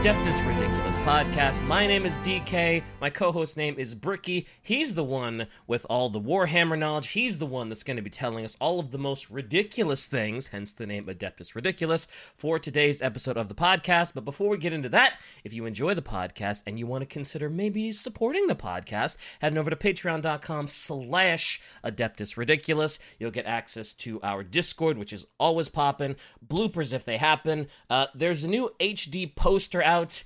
Adeptus Ridiculous podcast. My name is DK. My co host name is Bricky. He's the one with all the Warhammer knowledge. He's the one that's going to be telling us all of the most ridiculous things, hence the name Adeptus Ridiculous, for today's episode of the podcast. But before we get into that, if you enjoy the podcast and you want to consider maybe supporting the podcast, head over to patreon.com slash Adeptus Ridiculous. You'll get access to our Discord, which is always popping, bloopers if they happen. Uh, there's a new HD poster out.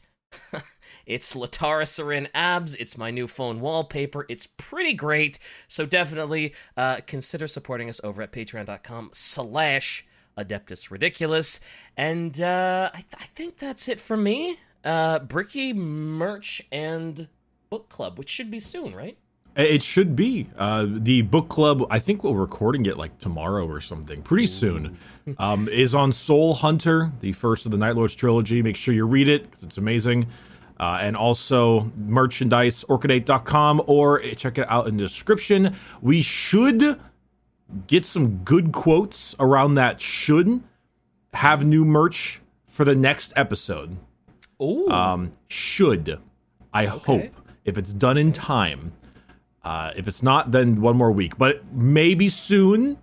it's Lotara Sarrin abs. It's my new phone wallpaper. It's pretty great. So definitely uh, consider supporting us over at patreon.com slash Adeptus Ridiculous. And uh, I, th- I think that's it for me. Uh, Bricky merch and book club, which should be soon, right? It should be. Uh, the book club, I think we're recording it like tomorrow or something, pretty soon, um, is on Soul Hunter, the first of the Night Lords trilogy. Make sure you read it because it's amazing. Uh, and also merchandise, orchidate.com, or check it out in the description. We should get some good quotes around that should have new merch for the next episode. Ooh. Um, should. I hope. If it's done in time. Uh, if it's not, then one more week. But maybe soon.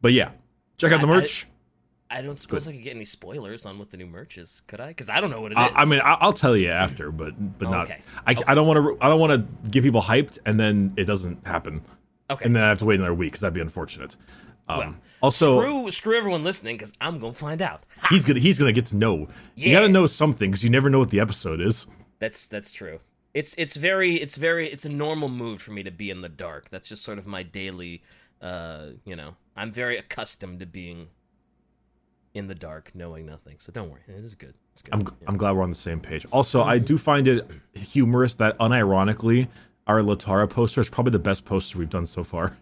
But yeah, check out the I- I- merch. I don't suppose I could get any spoilers on what the new merch is, could I? Because I don't know what it is. I, I mean, I- I'll tell you after, but but not. Okay. I, I don't want to. I don't want to get people hyped and then it doesn't happen, okay. and then I have to wait another week because that'd be unfortunate. Um, Well, also, screw screw everyone listening because I'm gonna find out. he's gonna he's gonna get to know. Yeah. You gotta know something because you never know what the episode is. That's that's true. It's it's very it's very it's a normal mood for me to be in the dark. That's just sort of my daily. Uh, you know, I'm very accustomed to being in the dark, knowing nothing. So don't worry, it is good. It's good. I'm Yeah. I'm glad we're on the same page. Also, I do find it humorous that unironically our Lotara poster is probably the best poster we've done so far.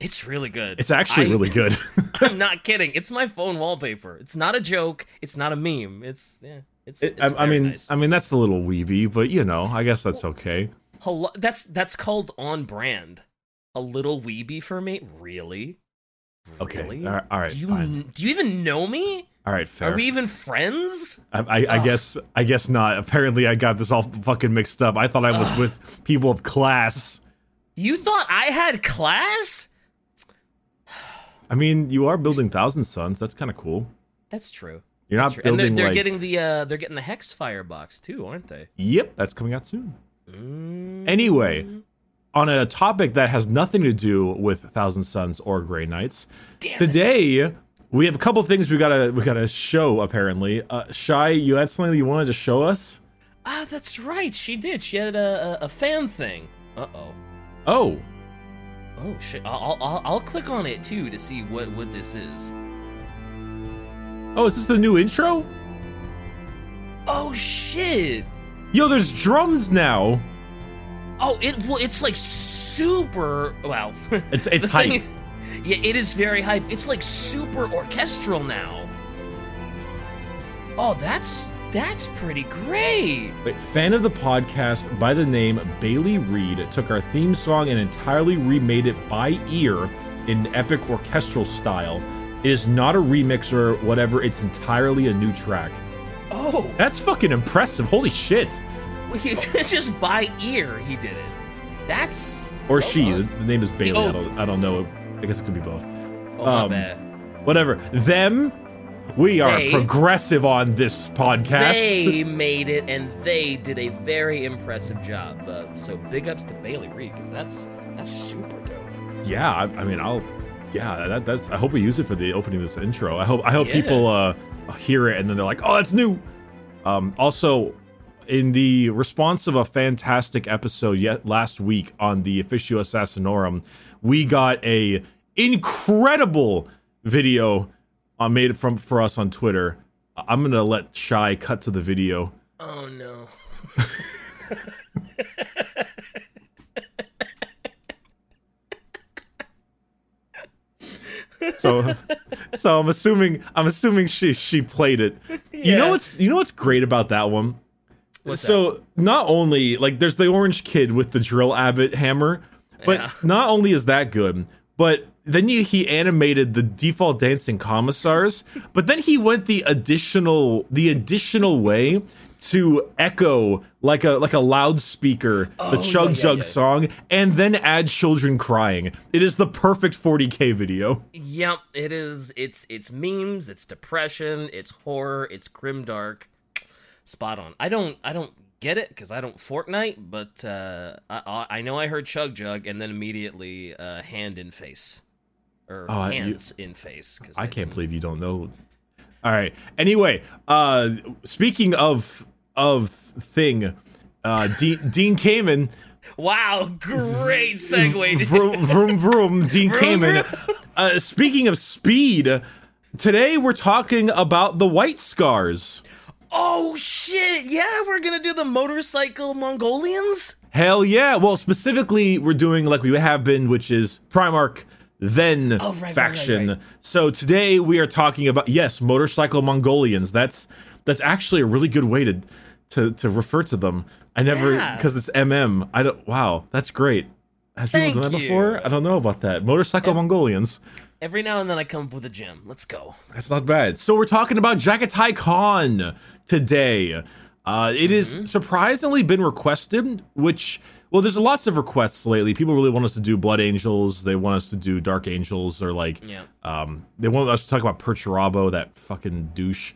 It's really good. It's actually I- really good. I'm not kidding. It's my phone wallpaper. It's not a joke. It's not a meme. It's yeah. It's. It- it's I, I mean, nice. I mean that's a little weeby, but you know, I guess that's okay. Hello, that's that's called on brand. A little weeby for me, really? Okay, Really? all right, all right, Do you fine. do you even know me? All right, fair. Are we even friends? I, I, I guess I guess not. Apparently, I got this all fucking mixed up. I thought I was with people of class. You thought I had class? I mean, you are building Thousand Sons. That's kind of cool. That's true. You're not true. And they're, building they're like. getting the uh they're getting the hex firebox too, aren't they? Yep, that's coming out soon. Mm. Anyway, on a topic that has nothing to do with Thousand Sons or Grey Knights, Damn it. today we have a couple things we gotta we gotta show. Apparently, uh, Shy, you had something that you wanted to show us. Ah, that's right. She did. She had a a, a fan thing. Uh oh. Oh, Oh shit! I'll, I'll I'll click on it too to see what what this is. Oh, is this the new intro? Oh shit! Yo, there's drums now. Oh, it well, it's like super. Well, It's it's hype. thing- yeah, it is very hype. It's like super orchestral now. Oh, that's that's pretty great. Wait, fan of the podcast by the name Bailey Reed took our theme song and entirely remade it by ear in epic orchestral style. It is not a remix or whatever, it's entirely a new track. Oh, That's fucking impressive. Holy shit. just by ear he did it. That's Or well she. The, done. the name is Bailey. I, Oh. don't, I don't know. I guess it could be both. Oh my um, bad. Whatever. Them, we are They- progressive on this podcast. They made it, and they did a very impressive job. Uh, so big ups to Bailey Reed because that's that's super dope. Yeah, I, I mean, I'll. Yeah, that, that's. I hope we use it for the opening of this intro. I hope. I hope Yeah. people uh hear it and then they're like, "Oh, that's new." Um. Also, in the response of a fantastic episode yet last week on the Officio Assassinorum, we got a incredible video uh, made from for us on Twitter. I'm gonna let Shy cut to the video. Oh no. So, so I'm assuming I'm assuming she she played it. You know what's you know what's great about that one? What's so not only like there's the orange kid with the drill abbot hammer, but Yeah. not only is that good, but then you, he animated the default dancing commissars, but then he went the additional the additional way to echo like a like a loudspeaker the Oh, Chug yeah, yeah, Jug yeah. song and then add children crying. It is the perfect 40k video. Yep, it is. It's it's memes. It's depression. It's horror. It's grimdark. Spot on. I don't I don't get it because I don't Fortnite, but uh, I I know I heard Chug Jug and then immediately uh, hand in face or Oh, I- you- hands in face. Cause I can't believe you don't know. All right. Anyway, uh speaking of of thing, uh Dean, Dean Kamen Wow, great segue. vroom vroom vroom Dean Vroom, Kamen. Uh speaking of speed, today we're talking about the white scars. oh shit! Yeah, we're gonna do the motorcycle Mongolians. Hell yeah. Well, specifically we're doing like we have been, which is Primarch then Oh, right, faction. right, right. So today we are talking about yes, motorcycle Mongolians. That's that's actually a really good way to to to refer to them. I never Yeah. because it's MM. I don't. Wow, that's great. Has people Thank done that you. before? I don't know about that. Motorcycle Mongolians. Every now and then I come up with a gem. Let's go. That's not bad. So we're talking about Jaghatai Khan today. Uh, it has Mm-hmm. surprisingly been requested, which well, there's lots of requests lately. People really want us to do Blood Angels. They want us to do Dark Angels, or like, Yeah. um, they want us to talk about Perturabo, that fucking douche.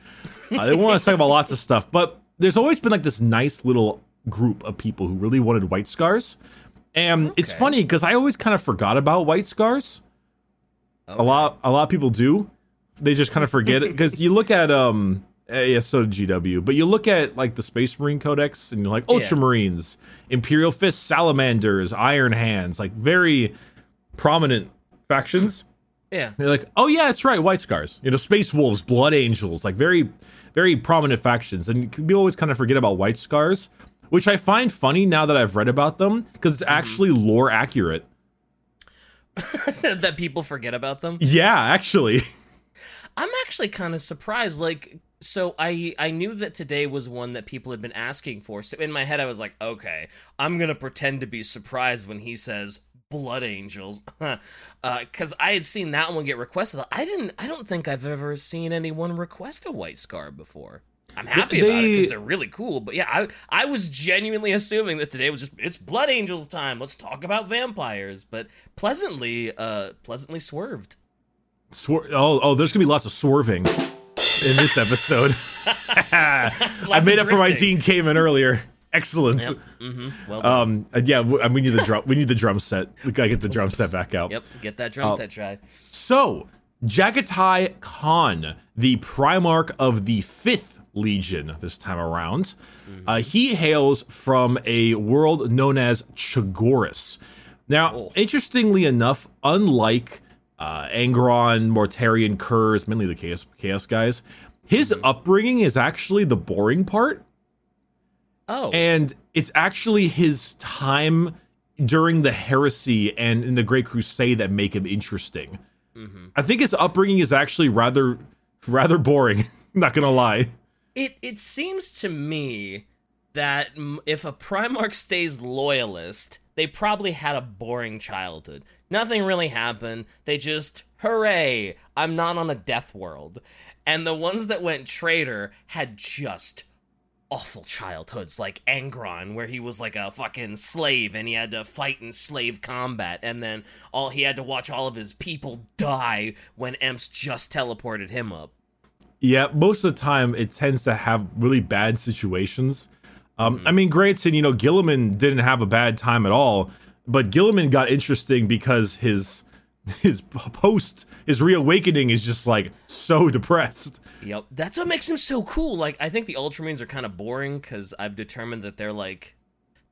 Uh, they want us to talk about lots of stuff, but there's always been like this nice little group of people who really wanted White Scars, and it's funny because I always kind of forgot about White Scars a lot a lot of people do they just kind of forget it because you look at um eh, yeah so did gw but you look at like the space marine codex and you're like ultramarines imperial fist salamanders iron hands like very prominent factions. Yeah. they're like oh yeah that's right white scars. You know space wolves blood angels like very very prominent factions. And we always kind of forget about white scars which i find funny now that i've read about them because it's actually lore accurate. That people forget about them. yeah actually. I'm actually kind of surprised. Like, so I I knew that today was one that people had been asking for. So in my head, I was like, okay, I'm gonna pretend to be surprised when he says Blood Angels, because I had seen that one get requested. I didn't. I don't think I've ever seen anyone request a White Scar before. I'm happy about it because they're really cool. But yeah, I I was genuinely assuming that today was just it's Blood Angels time. Let's talk about vampires. But pleasantly, uh, pleasantly swerved. Swir- oh, oh, there's gonna be lots of swerving in this episode. I made up for my. Dean Kamen earlier. Excellent. Yep. Mm-hmm. Well done. Um, uh, yeah, we need the drum. We need the drum set. We gotta get the drum set back out. Yep, get that drum Oh. set try. So, Jaghatai Khan, the Primarch of the Fifth Legion this time around, uh, he hails from a world known as Chogoris. Now, Oh. interestingly enough, unlike uh, Angron, Mortarion, Curze, mainly the Chaos, Chaos guys, his upbringing is actually the boring part. Oh, and it's actually his time during the heresy and in the great crusade that make him interesting. I think his upbringing is actually rather rather boring not gonna lie. It it seems to me that if a Primarch stays loyalist, they probably had a boring childhood. Nothing really happened. They just hooray! I'm not on a death world. And the ones that went traitor had just awful childhoods like Angron where he was like a fucking slave and he had to fight in slave combat and then all he had to watch all of his people die when Emps just teleported him up. yeah most of the time it tends to have really bad situations um, i mean granted you know guilliman didn't have a bad time at all but guilliman got interesting because his his post his reawakening is just like so depressed Yep, that's what makes him so cool. Like, I think the Ultramarines are kind of boring because I've determined that they're like,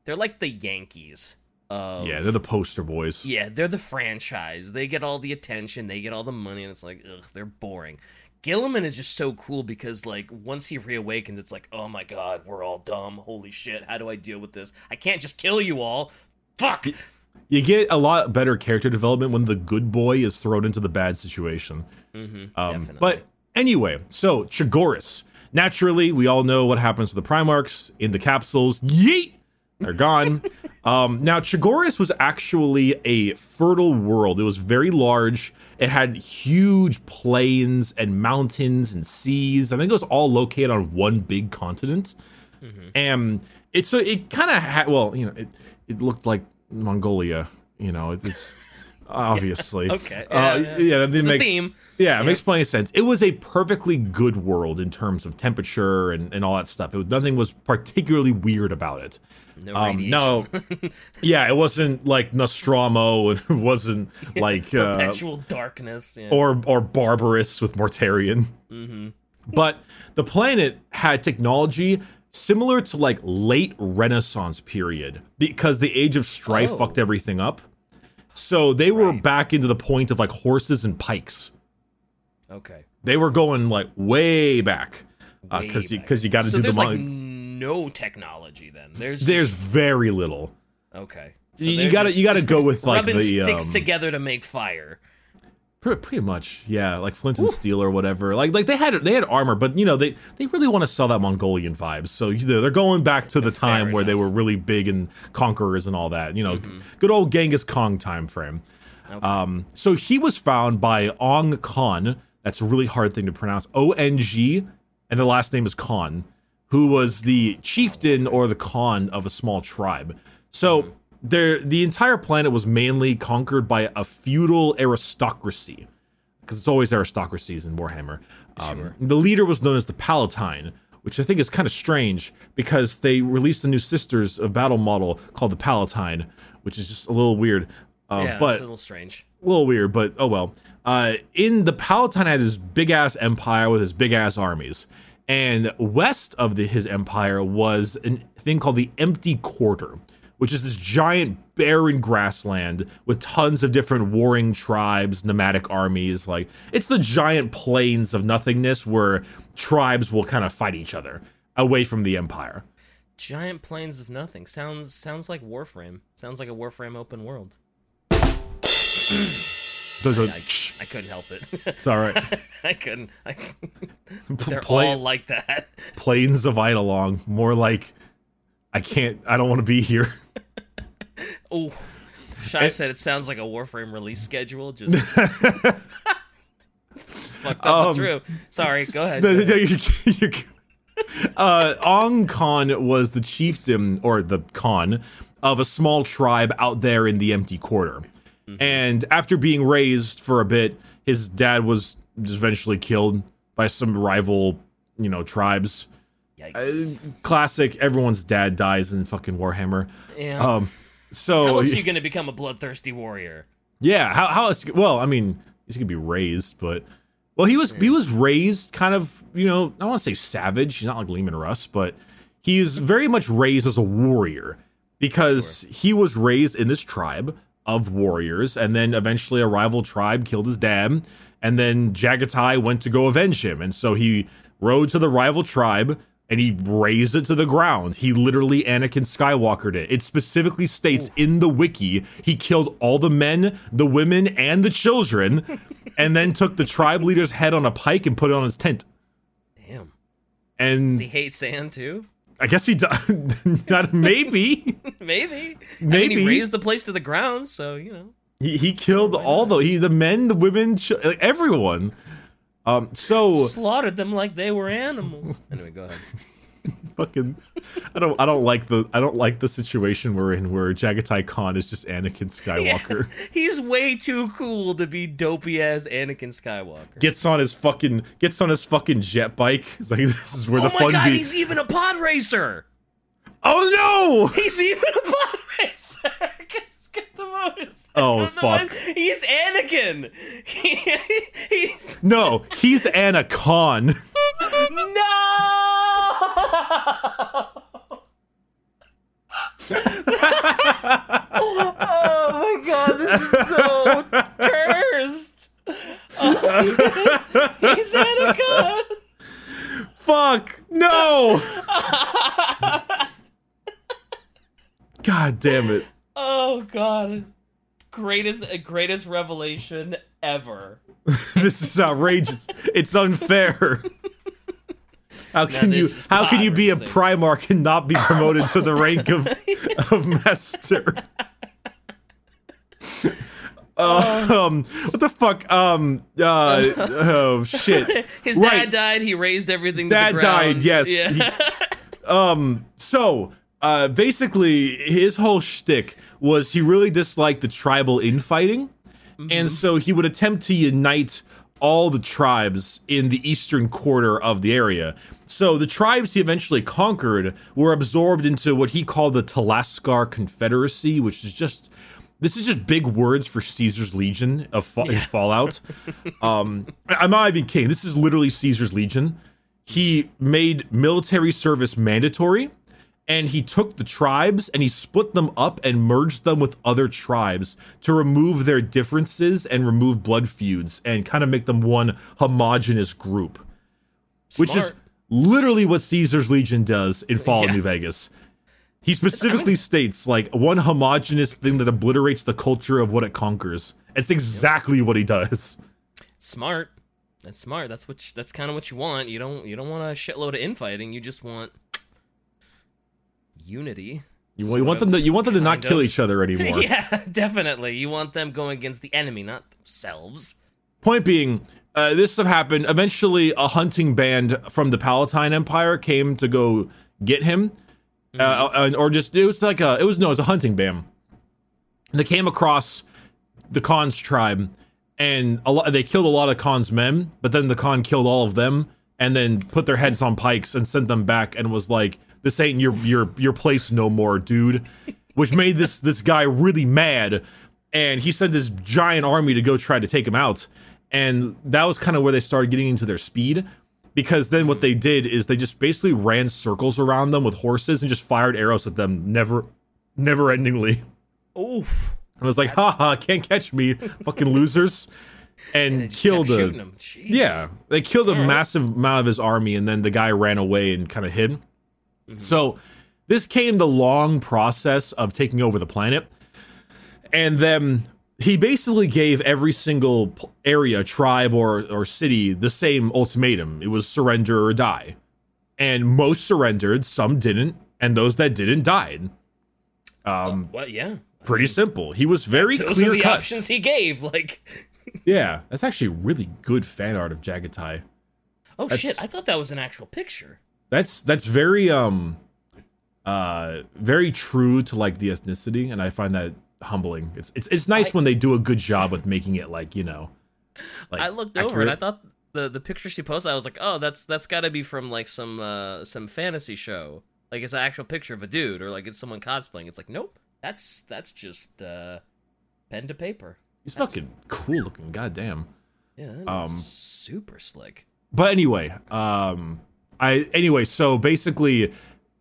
they're like the Yankees. Of, yeah they're the poster boys yeah, they're the franchise. They get all the attention, they get all the money, and it's like, ugh, they're boring. Guilliman is just so cool because, like, once he reawakens, it's like, oh my god, we're all dumb. Holy shit, how do I deal with this? I can't just kill you all. Fuck. you get a lot better character development when the good boy is thrown into the bad situation. Mm-hmm, Um, but anyway, so Chogoris. Naturally, we all know what happens to the Primarchs in the capsules. Yeet! They're gone. um, now, Chogoris was actually a fertile world. It was very large. It had huge plains and mountains and seas. I think it was all located on one big continent. and it's so it kind of had well, you know, it it looked like Mongolia, you know, it's obviously Okay. Uh, Yeah, yeah, yeah. that the makes theme. yeah, it makes plenty of sense. It was a perfectly good world in terms of temperature and, and all that stuff. It was, nothing was particularly weird about it. No Um, no, yeah, it wasn't like Nostramo, and it wasn't like uh, Perpetual darkness. Yeah. or or Barbarus with Mortarion. But the planet had technology similar to like late Renaissance period because the Age of Strife Oh. fucked everything up. So they were Right. back into the point of like horses and pikes. okay. They were going like way back because you because you got to so do the there's like mon- no technology then. There's there's just- very little. okay. So you gotta just you gotta go with like rubbing the sticks um, together to make fire. Pre- pretty much, yeah, like Flint and Steel or whatever. Like, like they had they had armor, but you know they they really want to sell that Mongolian vibes. So you know, they're going back to the time where they were really big and conquerors and all that. You know, good old Genghis Khan time frame. Um, so he was found by Ong Khan. That's a really hard thing to pronounce. O N G, and the last name is Khan, who was the chieftain or the Khan of a small tribe. So there, the entire planet was mainly conquered by a feudal aristocracy, because it's always aristocracies in Warhammer. Um, Sure. The leader was known as the Palatine, which I think is kind of strange because they released a new Sisters of Battle model called the Palatine, which is just a little weird. Uh, yeah, but it's a little strange. a little weird, but oh well. Uh, in the Palatine had his big ass empire with his big ass armies, and west of the, his empire was a thing called the Empty Quarter, which is this giant barren grassland with tons of different warring tribes, nomadic armies. Like it's the giant plains of nothingness where tribes will kind of fight each other away from the empire. Giant plains of nothing. Sounds sounds like Warframe. Sounds like a Warframe open world. Those are, I, I couldn't help it. it's all right. I couldn't. I, they're Play- all like that. plains of Eidolon, more like I can't. I don't want to be here. Oh, Shy said it sounds like a Warframe release schedule. Just it's fucked up. Um, true. Sorry. Go ahead. No, no, you're- you're- uh, Ong Khan was the chieftain or the Khan of a small tribe out there in the empty quarter. And after being raised for a bit, his dad was eventually killed by some rival, you know, tribes. Uh, Yikes. classic. Everyone's dad dies in fucking Warhammer. yeah. Um, so How else are you gonna become a bloodthirsty warrior? Yeah, how how else? Well, I mean, he's gonna be raised, but well, he was he was raised kind of you know I want to say savage. He's not like Leman Russ, but he's very much raised as a warrior because he was raised in this tribe of warriors, and then eventually a rival tribe killed his dad, and then Jaghatai went to go avenge him, and so he rode to the rival tribe. And he razed it to the ground. He literally Anakin Skywalkered it. It specifically states in the wiki he killed all the men, the women, and the children, and then took the tribe leader's head on a pike and put it on his tent. Damn. And Does he hate sand too? I guess he does. Not maybe Maybe. I mean, Maybe. he raised the place to the ground, so you know. he, he killed all the he the men, the women, ch- everyone. Um, so Slaughtered them like they were animals. Anyway, go ahead. fucking, I don't I don't like the I don't like the situation we're in where Jaghatai Khan is just Anakin Skywalker. He's way too cool to be dopey as Anakin Skywalker. Gets on his fucking gets on his fucking jet bike. It's like this is where oh the my god, be. he's even a pod racer! Oh no! He's even a pod racer! Got the motorcycle. Oh, on the one- fuck. He's Anakin! He, he's. No, he's Anna Khan. No! oh my god, this is so cursed! Oh, he's, he's Anakin! Fuck! No! God damn it. God. Greatest greatest revelation ever. This is outrageous. It's unfair. How can you how can you be a. Primarch and not be promoted to the rank of of master? um what the fuck? Um uh oh shit. His Right. dad died, he raised everything Dad died, yes. Yeah. Um, so uh, basically, his whole shtick was he really disliked the tribal infighting, and so he would attempt to unite all the tribes in the eastern quarter of the area. So the tribes he eventually conquered were absorbed into what he called the Talaskar Confederacy, which is just this is just big words for Caesar's Legion of fa- in Fallout. um, I'm not even kidding. This is literally Caesar's Legion. He made military service mandatory, and he took the tribes and he split them up and merged them with other tribes to remove their differences and remove blood feuds and kind of make them one homogenous group, which is literally what Caesar's Legion does in Fallout Yeah. New Vegas. He specifically states like one homogenous thing that obliterates the culture of what it conquers. It's exactly what he does. Smart. That's smart. That's what. You, that's kind of what you want. You don't. You don't want a shitload of infighting. You just want unity. You, you want them to you want them to not Kind kill each other anymore. yeah, definitely. You want them going against the enemy, not themselves. Point being, uh, this stuff happened. Eventually, a hunting band from the Palatine Empire came to go get him, uh, and- or just it was like a it was no, it was a hunting band. They came across the Khan's tribe, and a lot they killed a lot of Khan's men, but then the Khan killed all of them, and then put their heads on pikes and sent them back, and was like, "This ain't your your your place no more, dude," which made this this guy really mad, and he sent his giant army to go try to take him out, and that was kind of where they started getting into their speed. Because then what they did is they just basically ran circles around them with horses and just fired arrows at them, never, never endingly. Oof. I was like, haha, can't catch me, fucking losers. And, just killed kept a shooting 'em. Jeez. yeah, they killed a massive amount of his army, and then the guy ran away and kind of hid. Mm-hmm. So this came the long process of taking over the planet, and then he basically gave every single area, tribe, or or city the same ultimatum: it was surrender or die. And most surrendered, some didn't, and those that didn't died. Um, What? Yeah. pretty simple. He was very Those clear are the cut. options he gave. Like, Yeah, that's actually really good fan art of Jaghatai. oh That's- shit! I thought that was an actual picture. That's that's very um uh very true to like the ethnicity and I find that humbling. It's it's it's nice I- when they do a good job with making it like, you know. Like I looked over and I thought the the picture she posted. I was like, oh, that's that's got to be from like some uh some fantasy show. Like it's an actual picture of a dude, or like it's someone cosplaying. It's like, nope, that's that's just uh pen to paper. he's that's- fucking cool looking, goddamn. Yeah, that Um, super slick. But anyway, um I anyway, so basically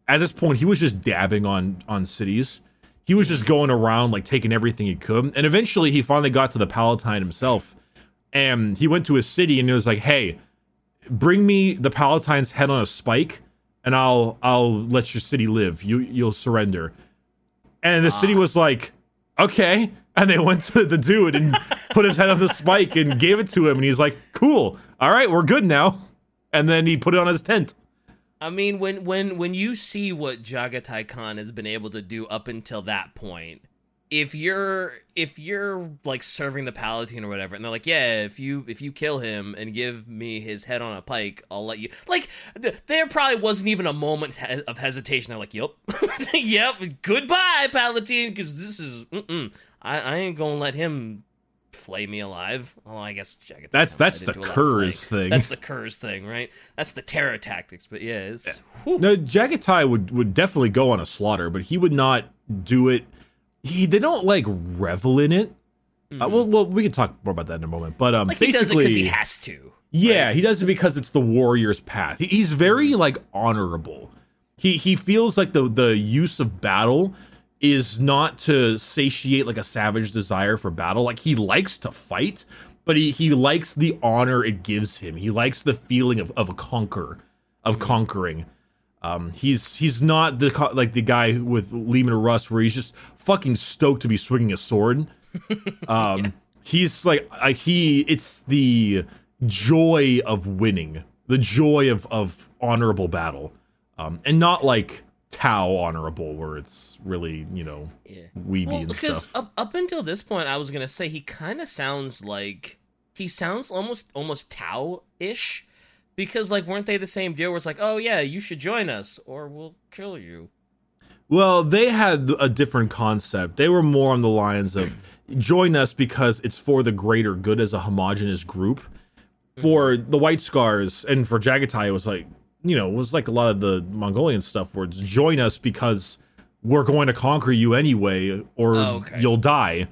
at this point he was just dabbing on on cities. He was just going around like taking everything he could. And eventually he finally got to the Palatine himself. And he went to his city and it was like, "Hey, bring me the Palatine's head on a spike and I'll I'll let your city live. You you'll surrender." And the city ah. was like, "Okay." And they went to the dude and put his head on the spike and gave it to him and he's like, "Cool. All right, we're good now." And then he put it on his tent. I mean, when when when you see what Jaghatai Khan has been able to do up until that point, if you're if you're like serving the Palatine or whatever, and they're like, yeah, if you if you kill him and give me his head on a pike, I'll let you. Like, th- there probably wasn't even a moment he- of hesitation. They're like, yep, yep, goodbye, Palatine, because this is, mm-mm. I I ain't gonna let him flay me alive. Well, I guess Jaghatai That's- that's the do a lot of Curze thing. That's the Curze thing, right? That's the terror tactics. But yeah, it's. whew. No, Jaghatai would would definitely go on a slaughter, but he would not do it. He they don't like revel in it. Uh, well, well, we can talk more about that in a moment. But um, Mm-hmm. Like he does it basically, because he has to. yeah, he does it because it's the warrior's path. He, he's very Mm-hmm. like honorable. He he feels like the the use of battle is not to satiate like a savage desire for battle. Like he likes to fight, but he he likes the honor it gives him. He likes the feeling of of a conquer, of Mm-hmm. conquering. Um, he's he's not the like the guy with Leman Russ where he's just fucking stoked to be swinging a sword. Um, he's like uh, he. It's the joy of winning, the joy of of honorable battle, um, and not like Tau honorable where it's really you know Yeah. weeby Well, and because stuff. up up until this point, I was gonna say he kind of sounds like he sounds almost almost Tau ish, Because like, weren't they the same deal? Where it's like, oh yeah, you should join us, or we'll kill you. Well, they had a different concept. They were more on the lines of join us because it's for the greater good as a homogenous group. Mm-hmm. For the White Scars and for Jaghatai, it was like, you know, it was like a lot of the Mongolian stuff where it's join us because we're going to conquer you anyway or Oh, okay. you'll die.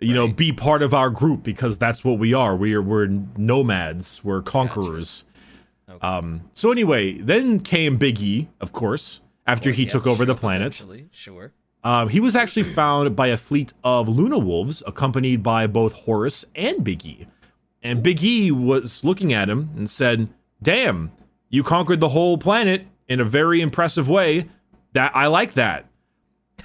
You know, be part of our group because that's what we are. We're we're nomads. We're conquerors. Okay. Um. So anyway, then came Big E, of course, after he Yes, took over the planet. eventually, Sure. Um, he was actually found by a fleet of Luna wolves, accompanied by both Horus and Big E. And Big E was looking at him and said, "Damn, you conquered the whole planet in a very impressive way. That I like that."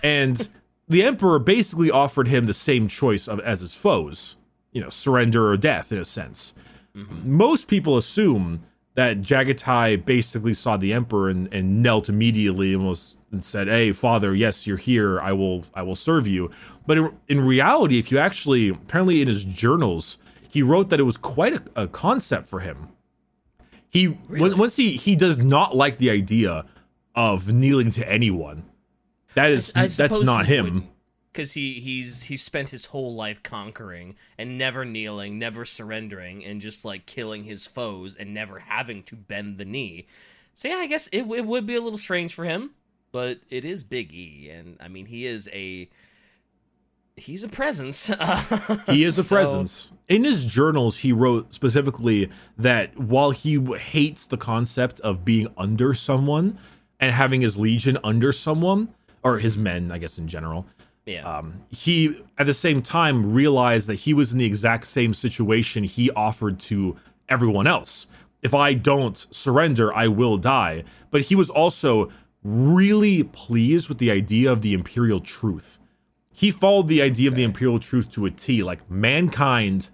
And the Emperor basically offered him the same choice of, as his foes, you know, surrender or death in a sense. Mm-hmm. Most people assume that Jaghatai basically saw the Emperor and, and knelt immediately and was and said, "Hey, Father, yes, you're here. I will, I will serve you." But in, in reality, if you actually, apparently in his journals, he wrote that it was quite a, a concept for him. He Really? once he he does not like the idea of kneeling to anyone. That is I that's not him. Cause he he's he spent his whole life conquering and never kneeling, never surrendering, and just like killing his foes and never having to bend the knee. So yeah, I guess it it would be a little strange for him, but it is Big E, and I mean he is a he's a presence. He is a So- presence. In his journals, he wrote specifically that while he hates the concept of being under someone and having his legion under someone, or his men, I guess in general, Yeah, um, he at the same time realized that he was in the exact same situation he offered to everyone else. If I don't surrender, I will die. But he was also really pleased with the idea of the imperial truth. He followed the idea of the imperial truth to a T. Like mankind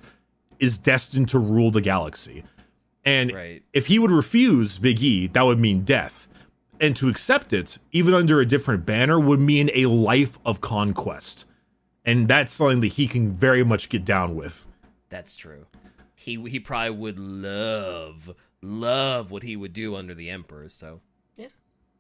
is destined to rule the galaxy. And Right. if he would refuse Big E, that would mean death. And to accept it, even under a different banner, would mean a life of conquest. And that's something that he can very much get down with. that's true. He he probably would love love what he would do under the emperor. So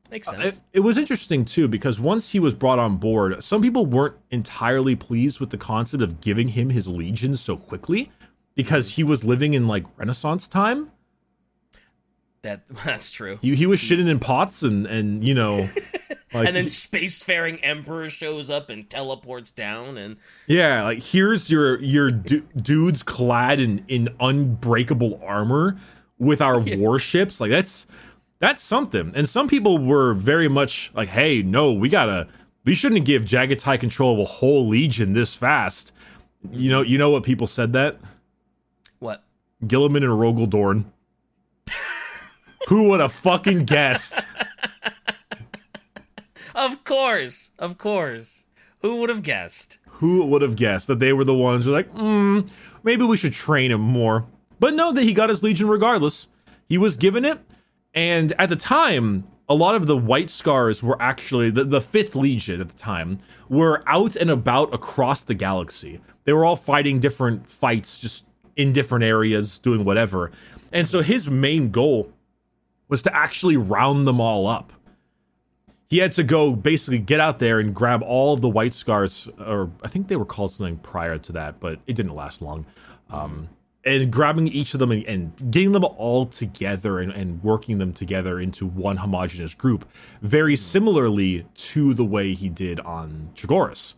makes uh, sense. It, it was interesting too because once he was brought on board, some people weren't entirely pleased with the concept of giving him his legions so quickly because he was living in like Renaissance time. that that's true. He, he was shitting in pots and and you know, like and then spacefaring emperor shows up and teleports down and yeah, like here's your your du- dudes clad in in unbreakable armor with our warships. Like that's that's something. And some people were very much like, hey, no, we gotta we shouldn't give Jaghatai control of a whole legion this fast. You know, you know what people said that? what? Guilliman and Rogal Dorn. Who would have fucking guessed? Of course, of course. Who would have guessed? Who would have guessed that they were the ones who were like, hmm, maybe we should train him more. But no, that he got his legion regardless. He was given it, and at the time, a lot of the White Scars were actually the, the Fifth Legion at the time were out and about across the galaxy. They were all fighting different fights, just in different areas, doing whatever. And so his main goal was to actually round them all up he had to go basically get out there and grab all of the white scars or i think they were called something prior to that but it didn't last long um, and grabbing each of them and, and getting them all together and, and working them together into one homogenous group very similarly to the way he did on Chogoris,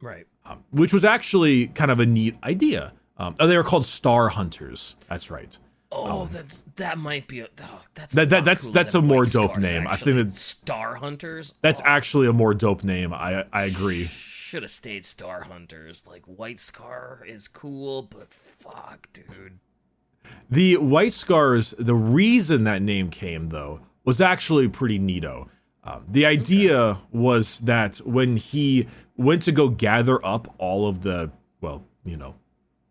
Right. um, which was actually kind of a neat idea. Um, oh, they were called star hunters. That's right. Oh, that's that might be a oh, that's That- that- that's- that's a more dope name. I think that's- Star Hunters. that's oh, actually a more dope name. I i agree should have stayed Star Hunters. Like White Scar is cool, but fuck, dude. The White Scars, the reason that name came, though, was actually pretty neato. Um, the idea was that when he went to go gather up all of the, well, you know,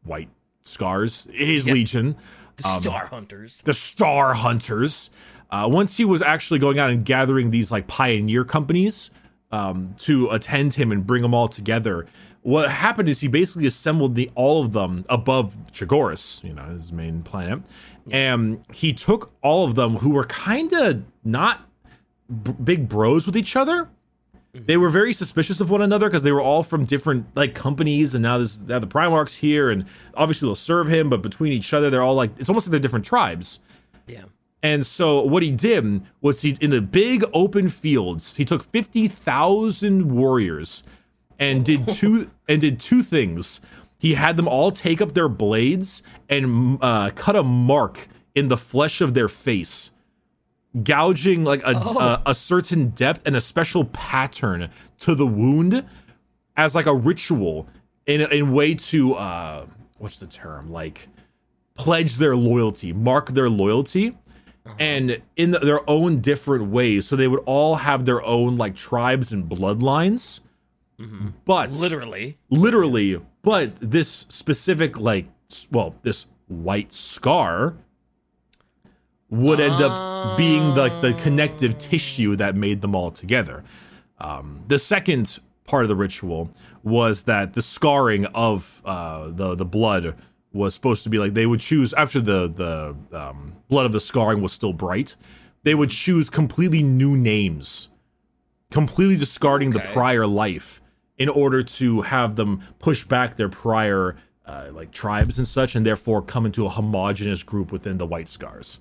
White Scars, his Yep. legion, The Um, Star Hunters. the Star Hunters, uh, once he was actually going out and gathering these like pioneer companies um, to attend him and bring them all together. What happened is he basically assembled the all of them above Chogoris, you know, his main planet, and he took all of them who were kind of not b- big bros with each other. They were very suspicious of one another because they were all from different like companies, and now there's now the Primarch's here, and obviously they'll serve him, but between each other, they're all like it's almost like they're different tribes. Yeah. And so what he did was he in the big open fields, he took 50,000 warriors and did two and did two things. He had them all take up their blades and uh, cut a mark in the flesh of their face, gouging like a, a a certain depth and a special pattern to the wound as like a ritual in in way to uh what's the term? Like pledge their loyalty, mark their loyalty and in the, their own different ways. So they would all have their own like tribes and bloodlines. But Literally. literally, but this specific like well, this white scar would end up being like the connective tissue that made them all together. Um, the second part of the ritual was that the scarring of uh, the the blood was supposed to be like they would choose after the the um, blood of the scarring was still bright. They would choose completely new names, completely discarding the prior life in order to have them push back their prior uh, like tribes and such, and therefore come into a homogenous group within the White Scars.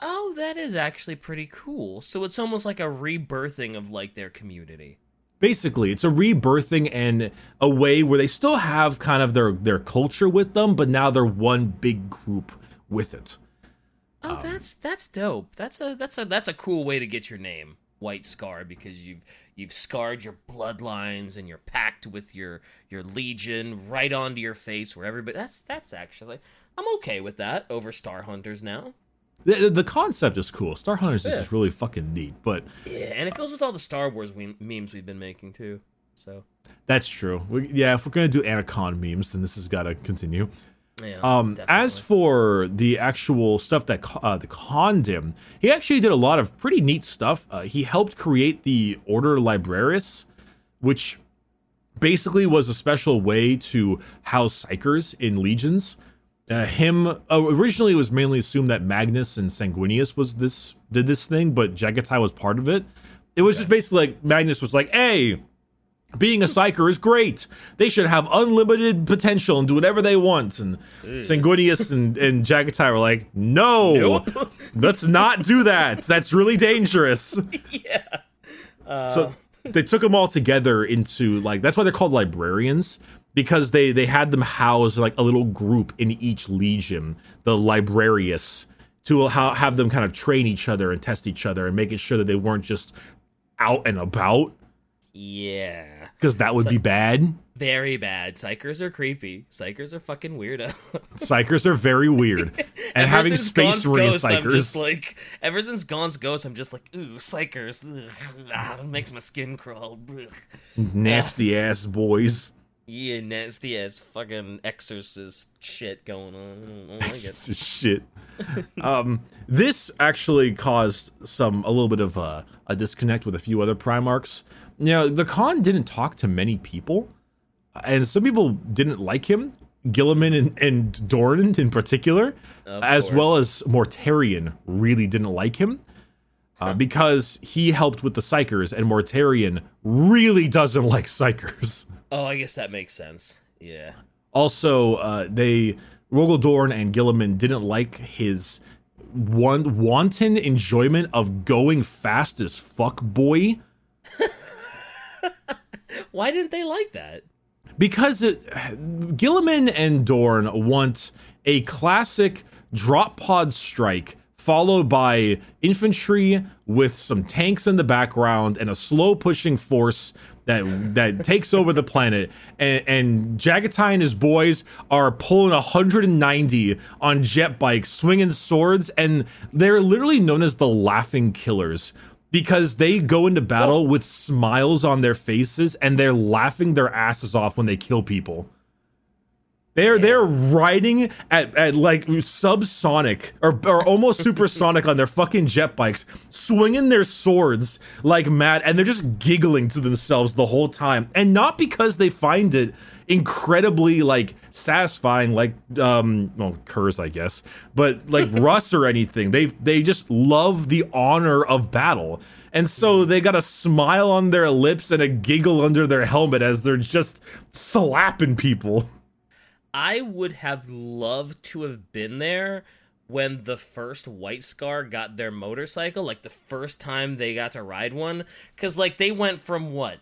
Oh, that is actually pretty cool. So it's almost like a rebirthing of like their community. Basically it's a rebirthing and a way where they still have kind of their their culture with them but now they're one big group with it Oh, um, that's that's dope. That's a that's a that's a cool way to get your name, White Scar, because you've you've scarred your bloodlines and you're packed with your your legion right onto your face where everybody. That's that's actually I'm okay with that over Star Hunters now. The, the concept is cool star hunters is just really fucking neat but Yeah, and it goes with all the Star Wars we- memes we've been making too. So that's true we, yeah if we're gonna do anacon memes then this has got to continue yeah. Um, as for the actual stuff that uh, the Khan did, he actually did a lot of pretty neat stuff. Uh, he helped create the Order Librarius, which basically was a special way to house psykers in legions. Uh, him uh, originally it was mainly assumed that Magnus and Sanguinius was this did this thing, but Jaghatai was part of it. It was just basically like Magnus was like, "Hey, being a psyker is great. They should have unlimited potential and do whatever they want. And Sanguinius and, and Jaghatai were like, no, Nope. let's not do that. That's really dangerous. yeah. so they took them all together into like that's why they're called librarians because they they had them house like a little group in each legion, the librarius, to ha- have them kind of train each other and test each other and making sure that they weren't just out and about Yeah. because that would be bad. Very bad. Psykers are creepy. Psykers are fucking weirdo. Psykers are very weird, and having space marine Ghost, I'm just psykers. like, ever since Gaunt's Ghost, I'm just like, ooh, psykers. Ugh, ah, makes my skin crawl. Ugh. nasty ass boys. Yeah, nasty ass fucking exorcist shit going on. I don't, I don't like. Shit. um, this actually caused some a little bit of a, a disconnect with a few other Primarchs. You know, the Khan didn't talk to many people, and some people didn't like him. Guilliman and, and Doran in particular, Of as course. well as Mortarion, really didn't like him. Uh, because he helped with the Psykers, and Mortarion really doesn't like Psykers. Oh, I guess that makes sense. Yeah. Also, uh, they Rogal Dorn and Guilliman didn't like his one wanton enjoyment of going fast as fuck boy Why didn't they like that? because it, Guilliman and Dorn want a classic drop pod strike followed by infantry with some tanks in the background and a slow pushing force that that takes over the planet and, and Jaghatai and his boys are pulling 190 on jet bikes swinging swords and they're literally known as the laughing killers because they go into battle with smiles on their faces and they're laughing their asses off when they kill people. They're they're riding at, at like subsonic or, or almost supersonic on their fucking jet bikes, swinging their swords like mad, and they're just giggling to themselves the whole time. And not because they find it incredibly like satisfying, like um, well, Curze, I guess, but like Russ or anything. They they just love the honor of battle. And so they got a smile on their lips and a giggle under their helmet as they're just slapping people. I would have loved to have been there when the first White Scar got their motorcycle, like the first time they got to ride one, because like they went from what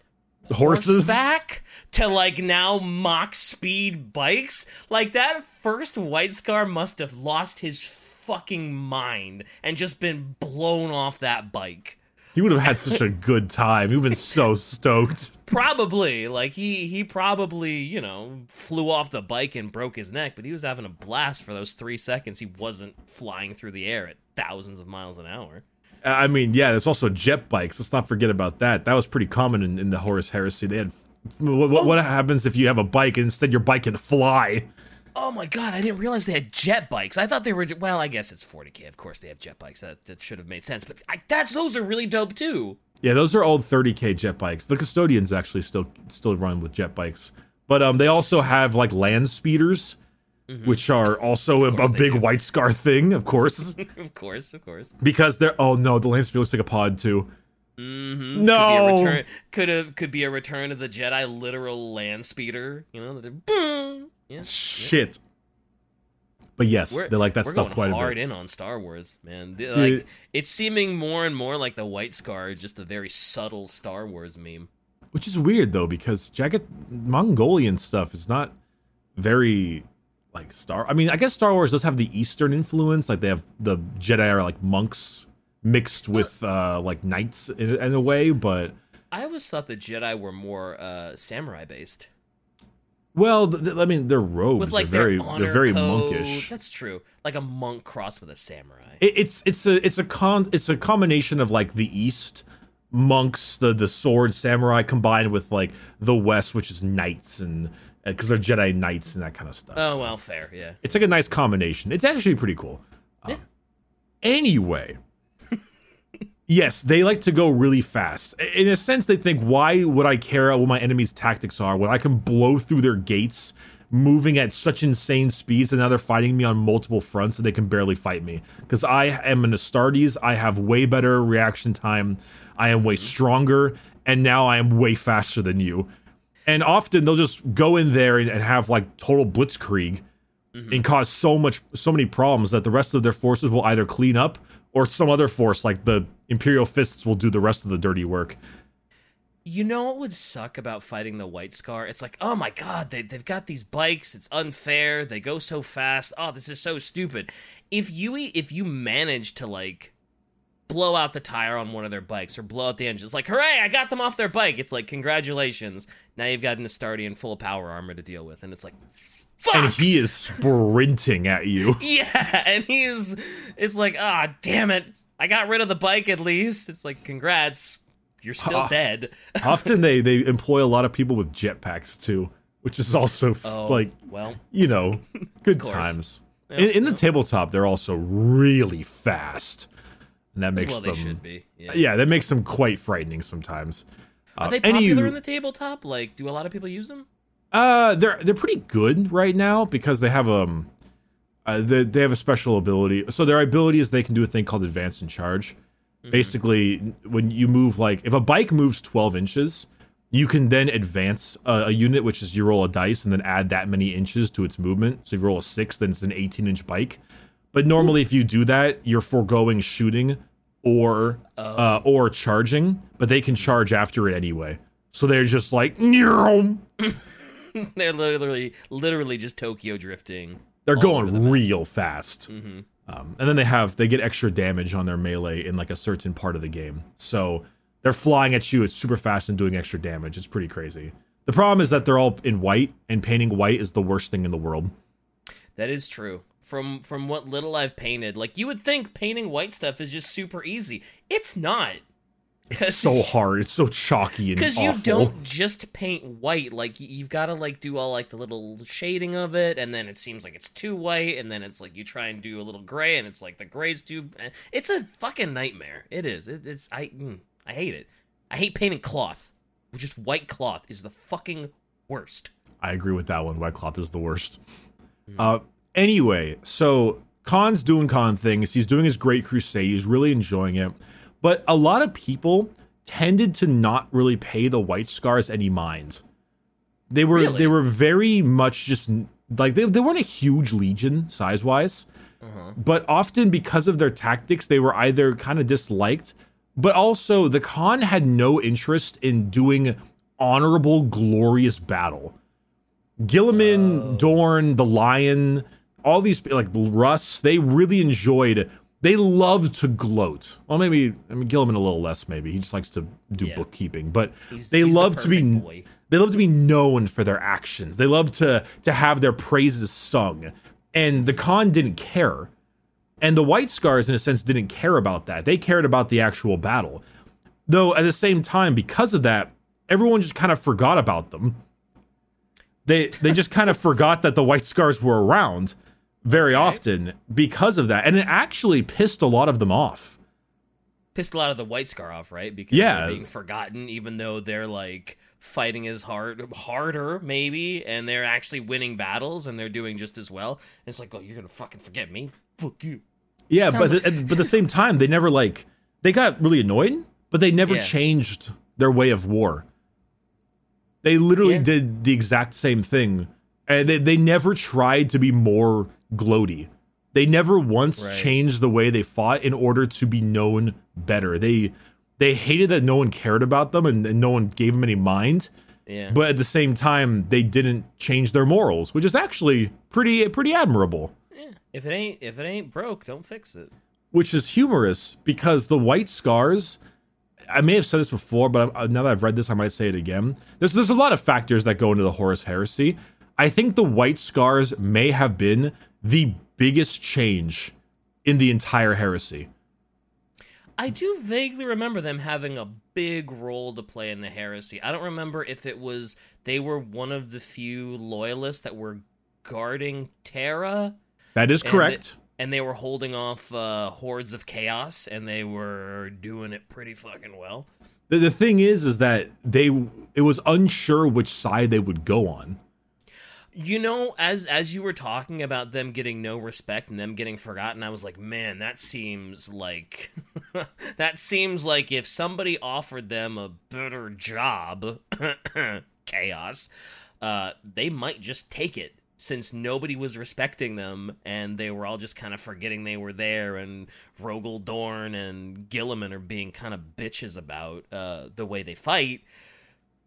Horses back to like now mock speed bikes. Like that first White Scar must have lost his fucking mind and just been blown off that bike. He would have had such a good time. He would have been so stoked. Probably. Like he he probably, you know, flew off the bike and broke his neck, but he was having a blast for those 3 seconds he wasn't flying through the air at thousands of miles an hour. I mean, yeah, there's also jet bikes. Let's not forget about that. That was pretty common in, in the Horus Heresy. They had what, what, what happens if you have a bike and instead your bike can fly? Oh my god, I didn't realize they had jet bikes. I thought they were well, I guess it's 40k. Of course they have jet bikes. That that should have made sense. But I, that's those are really dope too. Yeah, those are old 30k jet bikes. The custodians actually still still run with jet bikes. But um they also have like land speeders, mm-hmm. which are also a, a big do. white scar thing, of course. of course, of course. Because they're oh no, the land speeder looks like a pod too. Mm-hmm. No, could be, return, could have could be a return of the Jedi literal land speeder. You know, boom. Yeah, Shit. Yeah. But yes, we're, they like that stuff quite a bit. hard in on Star Wars, man. Dude. Like it's seeming more and more like the White Scar, is just a very subtle Star Wars meme. Which is weird though, because Jagged Mongolian stuff is not very like Star. I mean, I guess Star Wars does have the Eastern influence. Like they have the Jedi are like monks mixed with uh like knights in, in a way, but I always thought the Jedi were more uh samurai based. Well, th- th- I mean, their robes with like are very they're very code. monkish. That's true. Like a monk crossed with a samurai. It, it's it's a it's a con it's a combination of like the East monks, the the sword samurai combined with like the West, which is knights and because they're Jedi knights and that kind of stuff. Oh well, fair, yeah. It's like a nice combination. It's actually pretty cool. Yeah. Um, anyway, Yes, they like to go really fast. In a sense, they think, why would I care what my enemy's tactics are when I can blow through their gates, moving at such insane speeds, and now they're fighting me on multiple fronts and they can barely fight me? Because I am an Astartes, I have way better reaction time, I am way stronger, and now I am way faster than you. And often they'll just go in there and, have like total blitzkrieg. Mm-hmm. and cause so much so many problems that the rest of their forces will either clean up or some other force like the Imperial Fists will do the rest of the dirty work. You know what would suck about fighting the White Scar? It's like, oh my god, they, they've got these bikes. It's unfair. They go so fast. Oh, this is so stupid. If you if you manage to like blow out the tire on one of their bikes or blow out the engine, it's like, hooray! I got them off their bike. It's like, congratulations. Now you've got an Astardian full of power armor to deal with, and it's like, Fuck! And he is sprinting at you. Yeah, and he's it's like, ah, oh, damn it. I got rid of the bike at least. It's like, congrats. You're still uh, dead. often they they employ a lot of people with jetpacks too, which is also oh, like well, you know, good times. Yep, in, in yep. the tabletop, they're also really fast. And that makes well, them. Yeah. yeah. that makes them quite frightening sometimes. Are uh, they popular in the tabletop? Like, do a lot of people use them? Uh, they're they're pretty good right now because they have um, uh, they they have a special ability. So their ability is they can do a thing called advance and charge. Mm-hmm. Basically, when you move like if a bike moves twelve inches, you can then advance a, a, unit, which is you roll a dice and then add that many inches to its movement. So if you roll a six, then it's an eighteen inch bike. But normally, if you do that, you're foregoing shooting or oh. uh, or charging. But they can charge after it anyway. So they're just like. They're literally, literally just Tokyo drifting. They're going the real fast. Mm-hmm. Um, and then they have they get extra damage on their melee in like a certain part of the game. So they're flying at you. It's super fast and doing extra damage. It's pretty crazy. The problem is that they're all in white, and painting white is the worst thing in the world. That is true. From from what little I've painted, like you would think painting white stuff is just super easy. It's not. It's so hard. It's so chalky and because you don't just paint white like you've got to like do all like the little shading of it and then it seems like it's too white and then it's like you try and do a little gray and it's like the gray's too eh, it's a fucking nightmare it is it, it's i mm, i hate it i hate painting cloth just white cloth is the fucking worst I agree with that one. White cloth is the worst. Uh, anyway, so Khan's doing Khan things. He's doing his Great Crusade. He's really enjoying it. But a lot of people tended to not really pay the White Scars any mind. They were Really? they were very much just like they, they weren't a huge legion size wise, uh-huh. but often because of their tactics, they were either kind of disliked, but also the Khan had no interest in doing honorable, glorious battle. Guilliman, Dorn, the Lion, all these like Russ, they really enjoyed. They loved to gloat. Well, maybe I mean Guilliman a little less. Maybe he just likes to do Yeah. bookkeeping, but He's- they he's the love to be. boy. They love to be known for their actions. They love to to have their praises sung. And the Khan didn't care. And the White Scars, in a sense, didn't care about that. They cared about the actual battle. Though at the same time, because of that, everyone just kind of forgot about them. They they just kind of forgot that the White Scars were around very often because of that. And it actually pissed a lot of them off. pissed a lot of the white scar off right because Yeah. they're being forgotten even though they're like fighting as hard harder maybe and they're actually winning battles and they're doing just as well it's like oh you're gonna fucking forget me fuck you Yeah, but Sounds at, but at the same time, they never like they got really annoyed, but they never Yeah. changed their way of war. They literally Yeah. did the exact same thing, and they they never tried to be more gloaty. They never once Right. changed the way they fought in order to be known better. They they hated that no one cared about them and, and no one gave them any mind. yeah But at the same time, they didn't change their morals, which is actually pretty pretty admirable. yeah. if it ain't if it ain't broke don't fix it which is humorous because the white scars i may have said this before but I'm, uh, now that i've read this i might say it again there's, there's a lot of factors that go into the horus heresy i think the white scars may have been the biggest change in the entire heresy I do vaguely remember them having a big role to play in the heresy. I don't remember if it was they were one of the few loyalists that were guarding Terra. that is And correct they- and they were holding off uh, hordes of chaos, and they were doing it pretty fucking well. the, the thing is is that they it was unsure which side they would go on You know, as as you were talking about them getting no respect and them getting forgotten, I was like, man, that seems like that seems like if somebody offered them a better job, chaos, uh, they might just take it since nobody was respecting them and they were all just kind of forgetting they were there and Rogal Dorn and Guilliman are being kind of bitches about uh, the way they fight.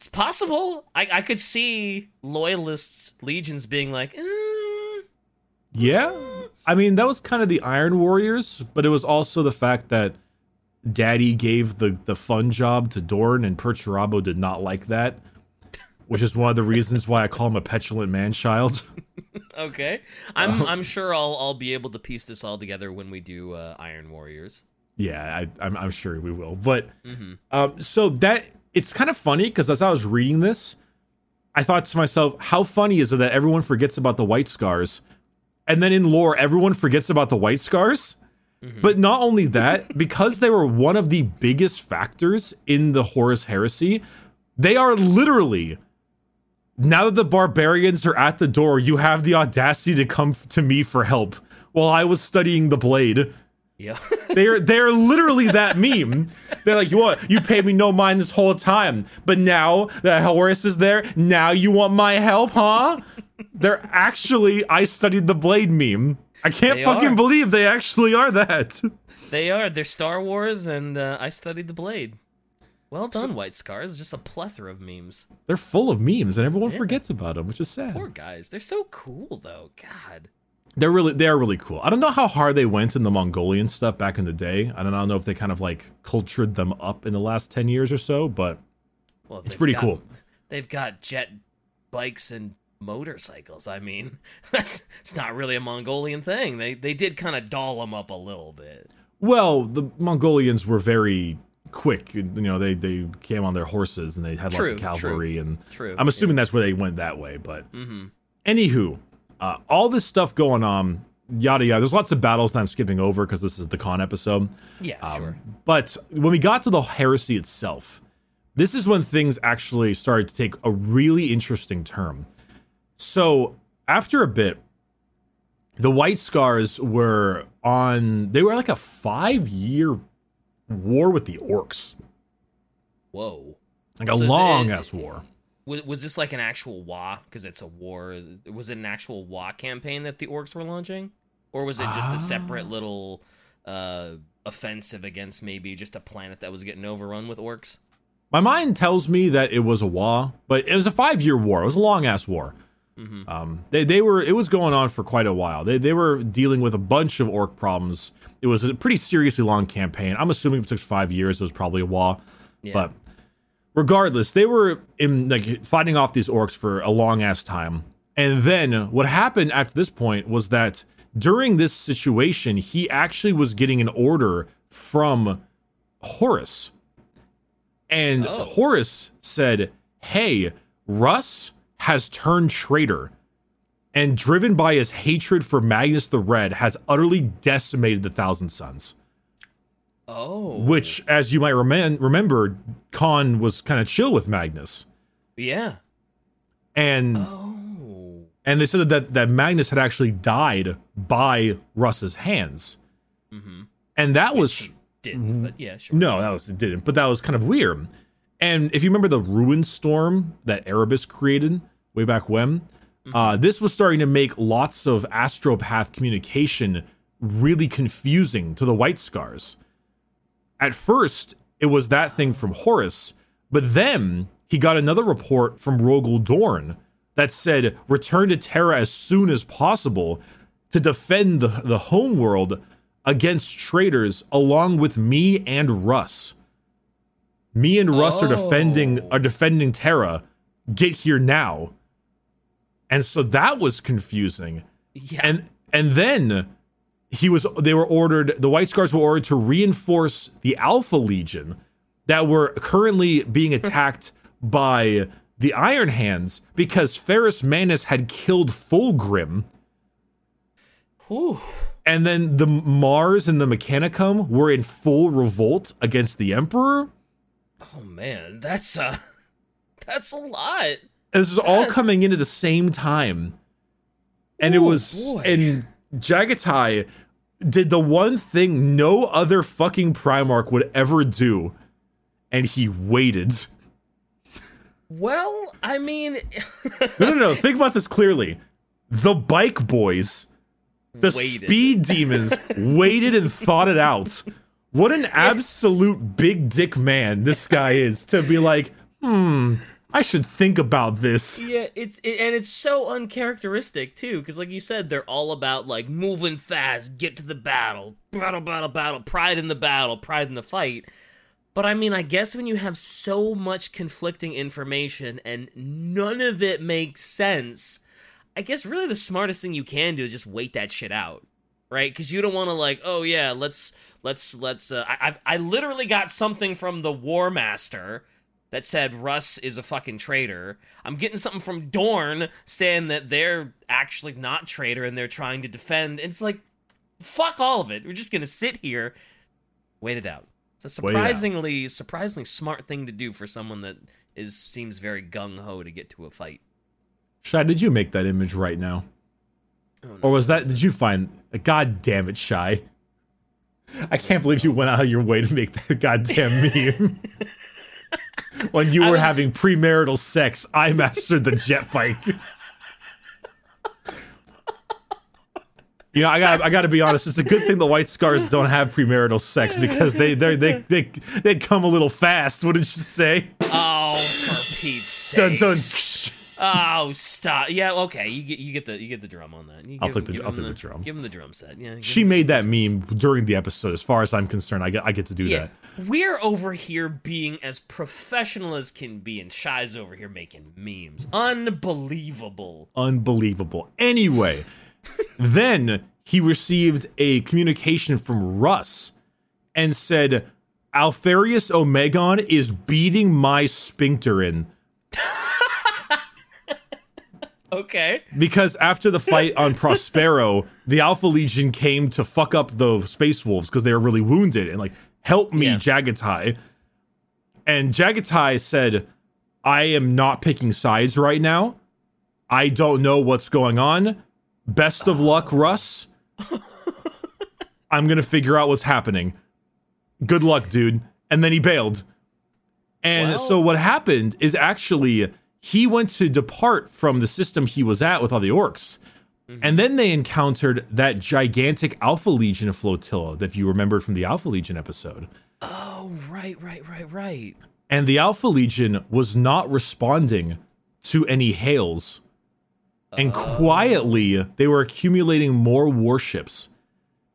It's possible. I, I could see loyalists, legions being like, eh, Yeah. I mean, that was kind of the Iron Warriors, but it was also the fact that Daddy gave the, the fun job to Dorn, and Perturabo did not like that, which is one of the reasons why I call him a petulant man child. okay. I'm I'm sure I'll I'll be able to piece this all together when we do uh, Iron Warriors. yeah, I, I'm, I'm sure we will. But hmm um, so that it's kind of funny because as I was reading this, I thought to myself, how funny is it that everyone forgets about the White Scars, and then in lore, everyone forgets about the White Scars? Mm-hmm. But not only that, because they were one of the biggest factors in the Horus Heresy, they are literally now that the barbarians are at the door, you have the audacity to come to me for help while I was studying the blade. Yeah. They're they're literally that meme. They're like, you what? You paid me no mind this whole time, but now that Horus is there, now you want my help, huh? They're actually I studied the blade meme. I can't They fucking are. believe they actually are that. they are. They're Star Wars, and uh, I studied the blade. Well done, White Scars. Just a plethora of memes. They're full of memes, and everyone Yeah. forgets about them, which is sad. Poor guys. They're so cool, though. God. They're really they're really cool. I don't know how hard they went in the Mongolian stuff back in the day. I don't know if they kind of like cultured them up in the last ten years or so, but Well, It's pretty got- cool. They've got jet bikes and motorcycles. I mean, that's it's not really a Mongolian thing. They they did kind of doll them up a little bit. well, the Mongolians were very quick. You know, they they came on their horses and they had True, lots of cavalry, and True, I'm assuming that's where they went that way. But mm-hmm. anywho, uh, all this stuff going on, yada yada. There's lots of battles that I'm skipping over because this is the Khan episode. Yeah, Um, sure. But when we got to the heresy itself, this is when things actually started to take a really interesting turn. So after a bit, the White Scars were on. They were like a five year war with the Orcs, Whoa. like a So it- long ass war. Was, was this like an actual Waaagh? Because it's a war. Was it an actual Waaagh campaign that the orcs were launching, or was it just a Ah. separate little uh, offensive against maybe just a planet that was getting overrun with orcs? My mind tells me that it was a war, but it was a five year war. It was a long ass war. Mhm. Um, they they were it was going on for quite a while. They they were dealing with a bunch of orc problems. It was a pretty seriously long campaign. I'm assuming if it took five years, it was probably a war. Yeah. But regardless, they were in like fighting off these orcs for a long ass time. And then what happened after this point was that during this situation, he actually was getting an order from Horus. And Oh. Horus said, Hey, Russ has turned traitor. And driven by his hatred for Magnus the Red, has utterly decimated the Thousand Sons. Oh, Which, as you might remen- remember, Khan was kind of chill with Magnus. yeah. And Oh, and they said that that Magnus had actually died by Russ's hands. mm-hmm. And that was Didn't, but yeah, sure. no, that was it didn't, but that was kind of weird. And if you remember the ruin storm that Erebus created way back when, uh, this was starting to make lots of astropath communication really confusing to the White Scars. At first, it was that thing from Horus, but then he got another report from Rogal Dorn that said return to Terra as soon as possible to defend the, the homeworld against traitors along with me and Russ. Me and Russ are defending Oh. are defending Terra. Get here now. And so that was confusing Yeah. and and then he was they were ordered the white scars were ordered to reinforce the alpha legion that were currently being attacked by the iron hands because ferrus manus had killed fulgrim Whew. and then the mars and the mechanicum were in full revolt against the emperor Oh man, that's uh, a that's a lot. And this is all coming in at the same time. And it was boy. and Jaghatai did the one thing no other fucking Primarch would ever do. And he waited. Well, I mean, No, no, no. Think about this clearly. The bike boys, the Waited. speed demons, waited and thought it out. What an absolute big dick man this guy is to be like, hmm, I should think about this. yeah, it's it, and it's so uncharacteristic too, because like you said, they're all about like moving fast, get to the battle, battle, battle, battle, pride in the battle, pride in the fight. But I mean, I guess when you have so much conflicting information and none of it makes sense, I guess really the smartest thing you can do is just wait that shit out, right? Because you don't want to like, oh yeah, let's let's let's. Uh, I I I literally got something from the War Master that said Russ is a fucking traitor. I'm getting something from Dorn saying that they're actually not traitor and they're trying to defend. It's like, fuck all of it. We're just gonna sit here, wait it out. It's a surprisingly, surprisingly smart thing to do for someone that is seems very gung ho to get to a fight. Shy, did you make that image right now? Oh, no. Or was that, did you find, God damn it, Shy. I can't believe you went out of your way to make that goddamn meme. When you were having premarital sex, I mastered the jet bike. You know, I got I got to be honest. It's a good thing the White Scars don't have premarital sex because they they they they they come a little fast. Wouldn't you say? Oh, for Pete's Dun, sake! dun. Oh, stop! Yeah, okay. You get you get the you get the drum on that. You I'll give take the- I'll take the drum. Give him the drum set. Yeah. She made that meme during the episode. As far as I'm concerned, I get I get to do Yeah, that. we're over here being as professional as can be, and Shy's over here making memes. Unbelievable. unbelievable. Anyway, then he received a communication from Russ and said, Alpharius Omegon is beating my sphincter in Okay. because after the fight on Prospero, the Alpha Legion came to fuck up the Space Wolves because they were really wounded and like help me, Yeah. Jaghatai. And Jaghatai said, "I am not picking sides right now. I don't know what's going on. Best of luck, Russ. I'm gonna figure out what's happening. Good luck, dude." And then he bailed. And so what happened is actually he went to depart from the system he was at with all the orcs. Mm-hmm. And then they encountered that gigantic Alpha Legion flotilla that you remembered from the Alpha Legion episode. Oh, right, right, right, right. And the Alpha Legion was not responding to any hails. And oh. quietly, they were accumulating more warships.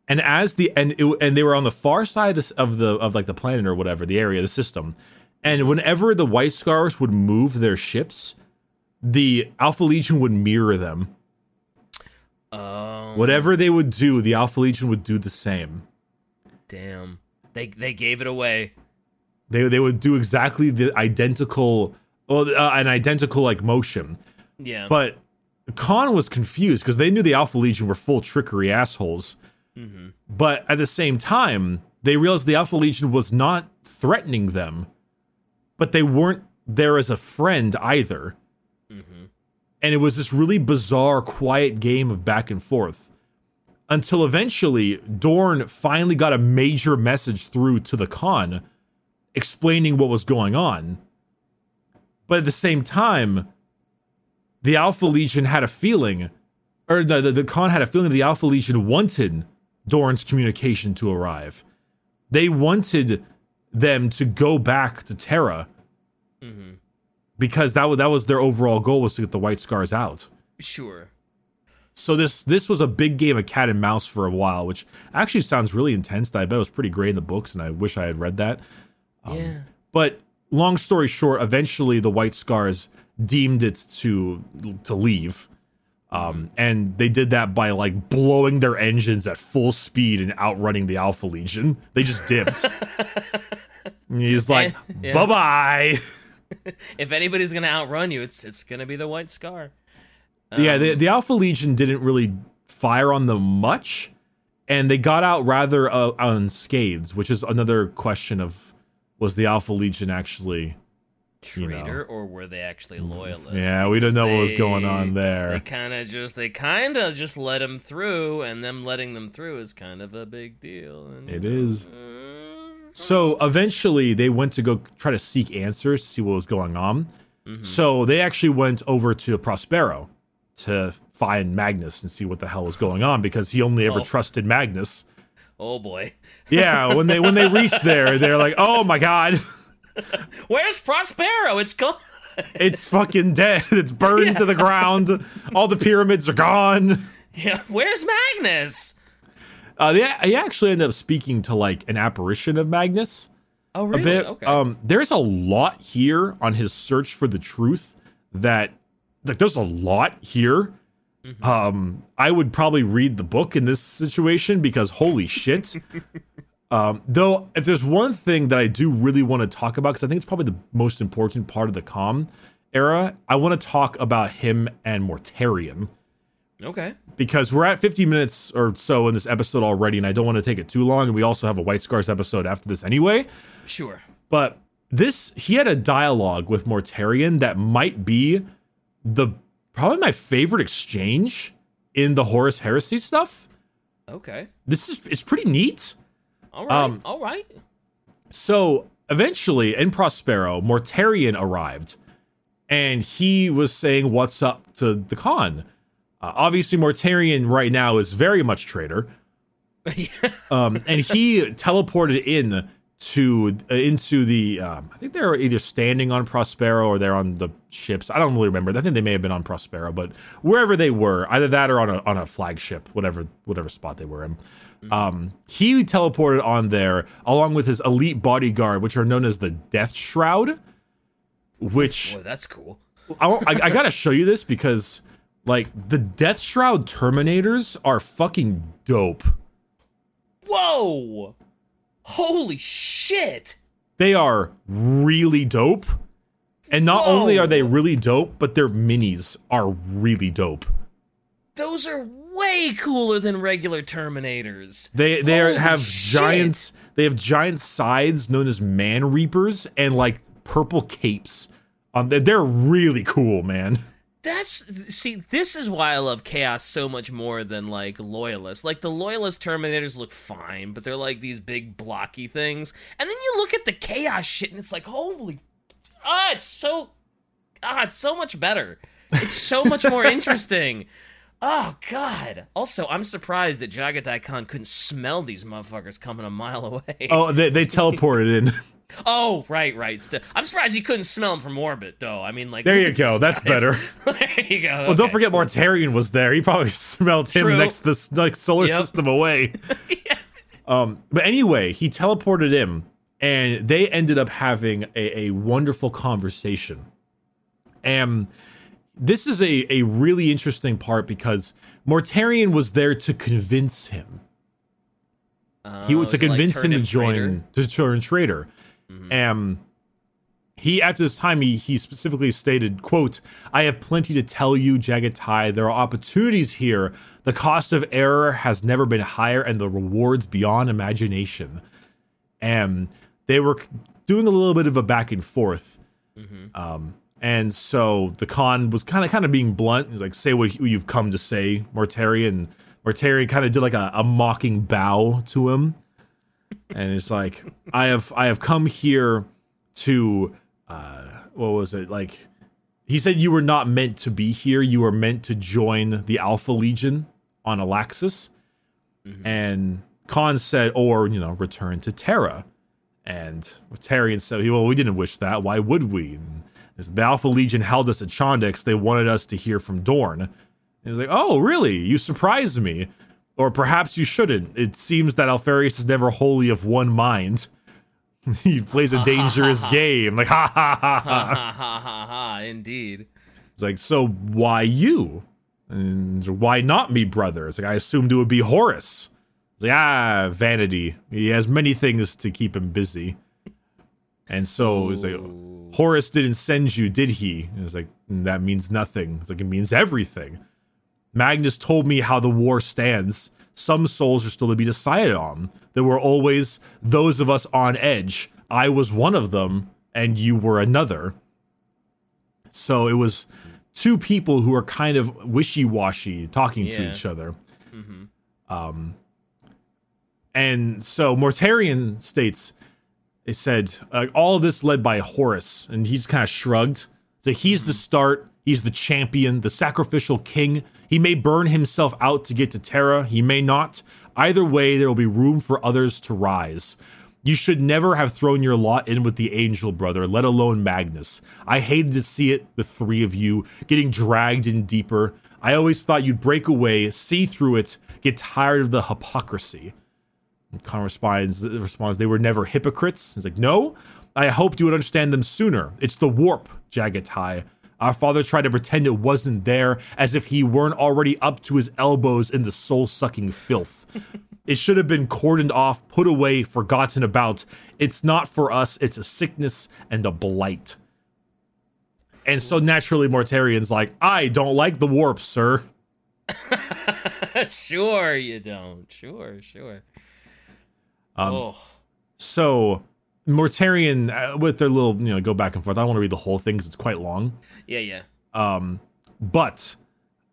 And as the and it, and they were on the far side of, this, of the of like the planet or whatever, the area, the system. And whenever the White Scars would move their ships, the Alpha Legion would mirror them. Um, Whatever they would do, the Alpha Legion would do the same. Damn. They they gave it away. They they would do exactly the identical, well, uh, an identical like motion. Yeah. But Khan was confused because they knew the Alpha Legion were full trickery assholes. But at the same time, they realized the Alpha Legion was not threatening them, but they weren't there as a friend either. Mm-hmm. And it was this really bizarre, quiet game of back and forth until eventually Dorn finally got a major message through to the Khan explaining what was going on. But at the same time, the Alpha Legion had a feeling, or the, the, the Khan had a feeling the Alpha Legion wanted Dorn's communication to arrive. They wanted them to go back to Terra mm-hmm. because that was, that was their overall goal was to get the White Scars out. sure. So this this was a big game of cat and mouse for a while, which actually sounds really intense. That I bet it was pretty great in the books, and I wish I had read that. Um, yeah. But long story short, eventually the White Scars deemed it to to leave, um, and they did that by like blowing their engines at full speed and outrunning the Alpha Legion. They just dipped. He's like, Yeah. bye bye. If anybody's gonna outrun you, it's it's gonna be the White Scar. yeah, the, the Alpha Legion didn't really fire on them much, and they got out rather uh, unscathed, which is another question of was the Alpha Legion actually you know. Traitor, or were they actually mm-hmm. loyalists? Yeah, we don't know what was going on there. They kind of just they kind of just let him through, and them letting them through is kind of a big deal. And, It is. Uh, uh, So eventually they went to go try to seek answers to see what was going on. Mm-hmm. So they actually went over to Prospero to find Magnus and see what the hell was going on because he only ever Oh. trusted Magnus. oh boy, Yeah, when they when they reached there, they're like, "Oh my god, where's Prospero? It's gone. it's fucking dead. It's burned to the ground. All the pyramids are gone." yeah, where's Magnus? Uh, they, they actually end up speaking to like an apparition of Magnus. Oh a really? bit. Okay. Um, there's a lot here on his search for the truth that like there's a lot here. Mm-hmm. Um, I would probably read the book in this situation because holy shit. um, though, if there's one thing that I do really want to talk about, because I think it's probably the most important part of the Khan era, I want to talk about him and Mortarion. okay. because we're at 50 minutes or so in this episode already, and I don't want to take it too long. And we also have a White Scars episode after this anyway. Sure. But this, he had a dialogue with Mortarion that might be the probably my favorite exchange in the Horus Heresy stuff. Okay. This is it's pretty neat. All right. Um, All right. So eventually, in Prospero, Mortarion arrived, and he was saying what's up to the Khan. Uh, obviously, Mortarion right now is very much traitor. um, and he teleported in to uh, into the. Um, I think they're either standing on Prospero or they're on the ships. I don't really remember. I think they may have been on Prospero, but wherever they were, either that or on a on a flagship, whatever whatever spot they were in. Um, he teleported on there along with his elite bodyguard, which are known as the Death Shroud. Which Boy, that's cool. I, I, I gotta show you this because, like, the Death Shroud Terminators are fucking dope. Whoa! Holy shit! They are really dope. And not Whoa. only are they really dope, but their minis are really dope. Those are way cooler than regular Terminators. They they Holy have shit. giant they have giant sides known as man reapers and like purple capes. Um, they're really cool, man. That's see, this is why I love Chaos so much more than like Loyalists. Like the Loyalist Terminators look fine, but they're like these big blocky things. And then you look at the Chaos shit, and it's like, holy, ah, it's so, ah, it's so much better. It's so much more interesting. Oh God! Also, I'm surprised that Jaghatai Khan couldn't smell these motherfuckers coming a mile away. Oh, they they teleported in. Oh, right, right. I'm surprised he couldn't smell him from orbit, though. I mean, like, There you go. That's guys. better. there you go. Well, don't forget Mortarion was there. He probably smelled him True. next to this like solar Yep. system away. Um, but anyway, he teleported him, and they ended up having a, a wonderful conversation. And this is a, a really interesting part because Mortarion was there to convince him. He Oh, to like, convince turn him to join traitor? to turn traitor. And he at this time he he specifically stated, quote, I have plenty to tell you, Jaghatai. There are opportunities here. The cost of error has never been higher and the rewards beyond imagination. And they were doing a little bit of a back and forth. Um, and so the Khan was kind of kind of being blunt. He's like, "Say what you've come to say, Mortarion." Mortarion kind of did like a, a mocking bow to him, and it's like, "I have I have come here to uh, what was it like?" He said, "You were not meant to be here. You were meant to join the Alpha Legion on Alaxxes." And Khan said, "Or you know, return to Terra." And Mortarion said, "Well, we didn't wish that. Why would we?" And the Alpha Legion held us at Chondax. They wanted us to hear from Dorn. And he's like, "Oh, really? You surprise me." Or perhaps you shouldn't. It seems that Alpharius is never wholly of one mind. he plays a dangerous game. Like, ha ha ha ha. ha ha ha ha! Indeed. It's like, so why you? And why not me, brother? It's like, I assumed it would be Horus. It's like, ah, vanity. He has many things to keep him busy. And so it's like, Horus didn't send you, did he? And it's like, "Mm, that means nothing. It's like, it means everything. Magnus told me how the war stands. Some souls are still to be decided on. There were always those of us on edge. I was one of them, and you were another. So it was two people who are kind of wishy washy talking to each other. Um, and so Mortarion states, it said, uh, all of this led by Horus, and he's kind of shrugged. So he's the start, he's the champion, the sacrificial king. He may burn himself out to get to Terra, he may not. Either way, there will be room for others to rise. You should never have thrown your lot in with the angel brother, let alone Magnus. I hated to see it, the three of you, getting dragged in deeper. I always thought you'd break away, see through it, get tired of the hypocrisy. And Khan responds, responds, they were never hypocrites. He's like, no, I hoped you would understand them sooner. It's the warp, Jaghatai. Our father tried to pretend it wasn't there, as if he weren't already up to his elbows in the soul sucking filth. it should have been cordoned off, put away, forgotten about. It's not for us, it's a sickness and a blight. And so naturally, Mortarion's like, I don't like the warp, sir. sure you don't. Sure, sure. Um, oh, So Mortarion, uh, with their little, you know, go back and forth. I don't want to read the whole thing because it's quite long. yeah, yeah. Um, but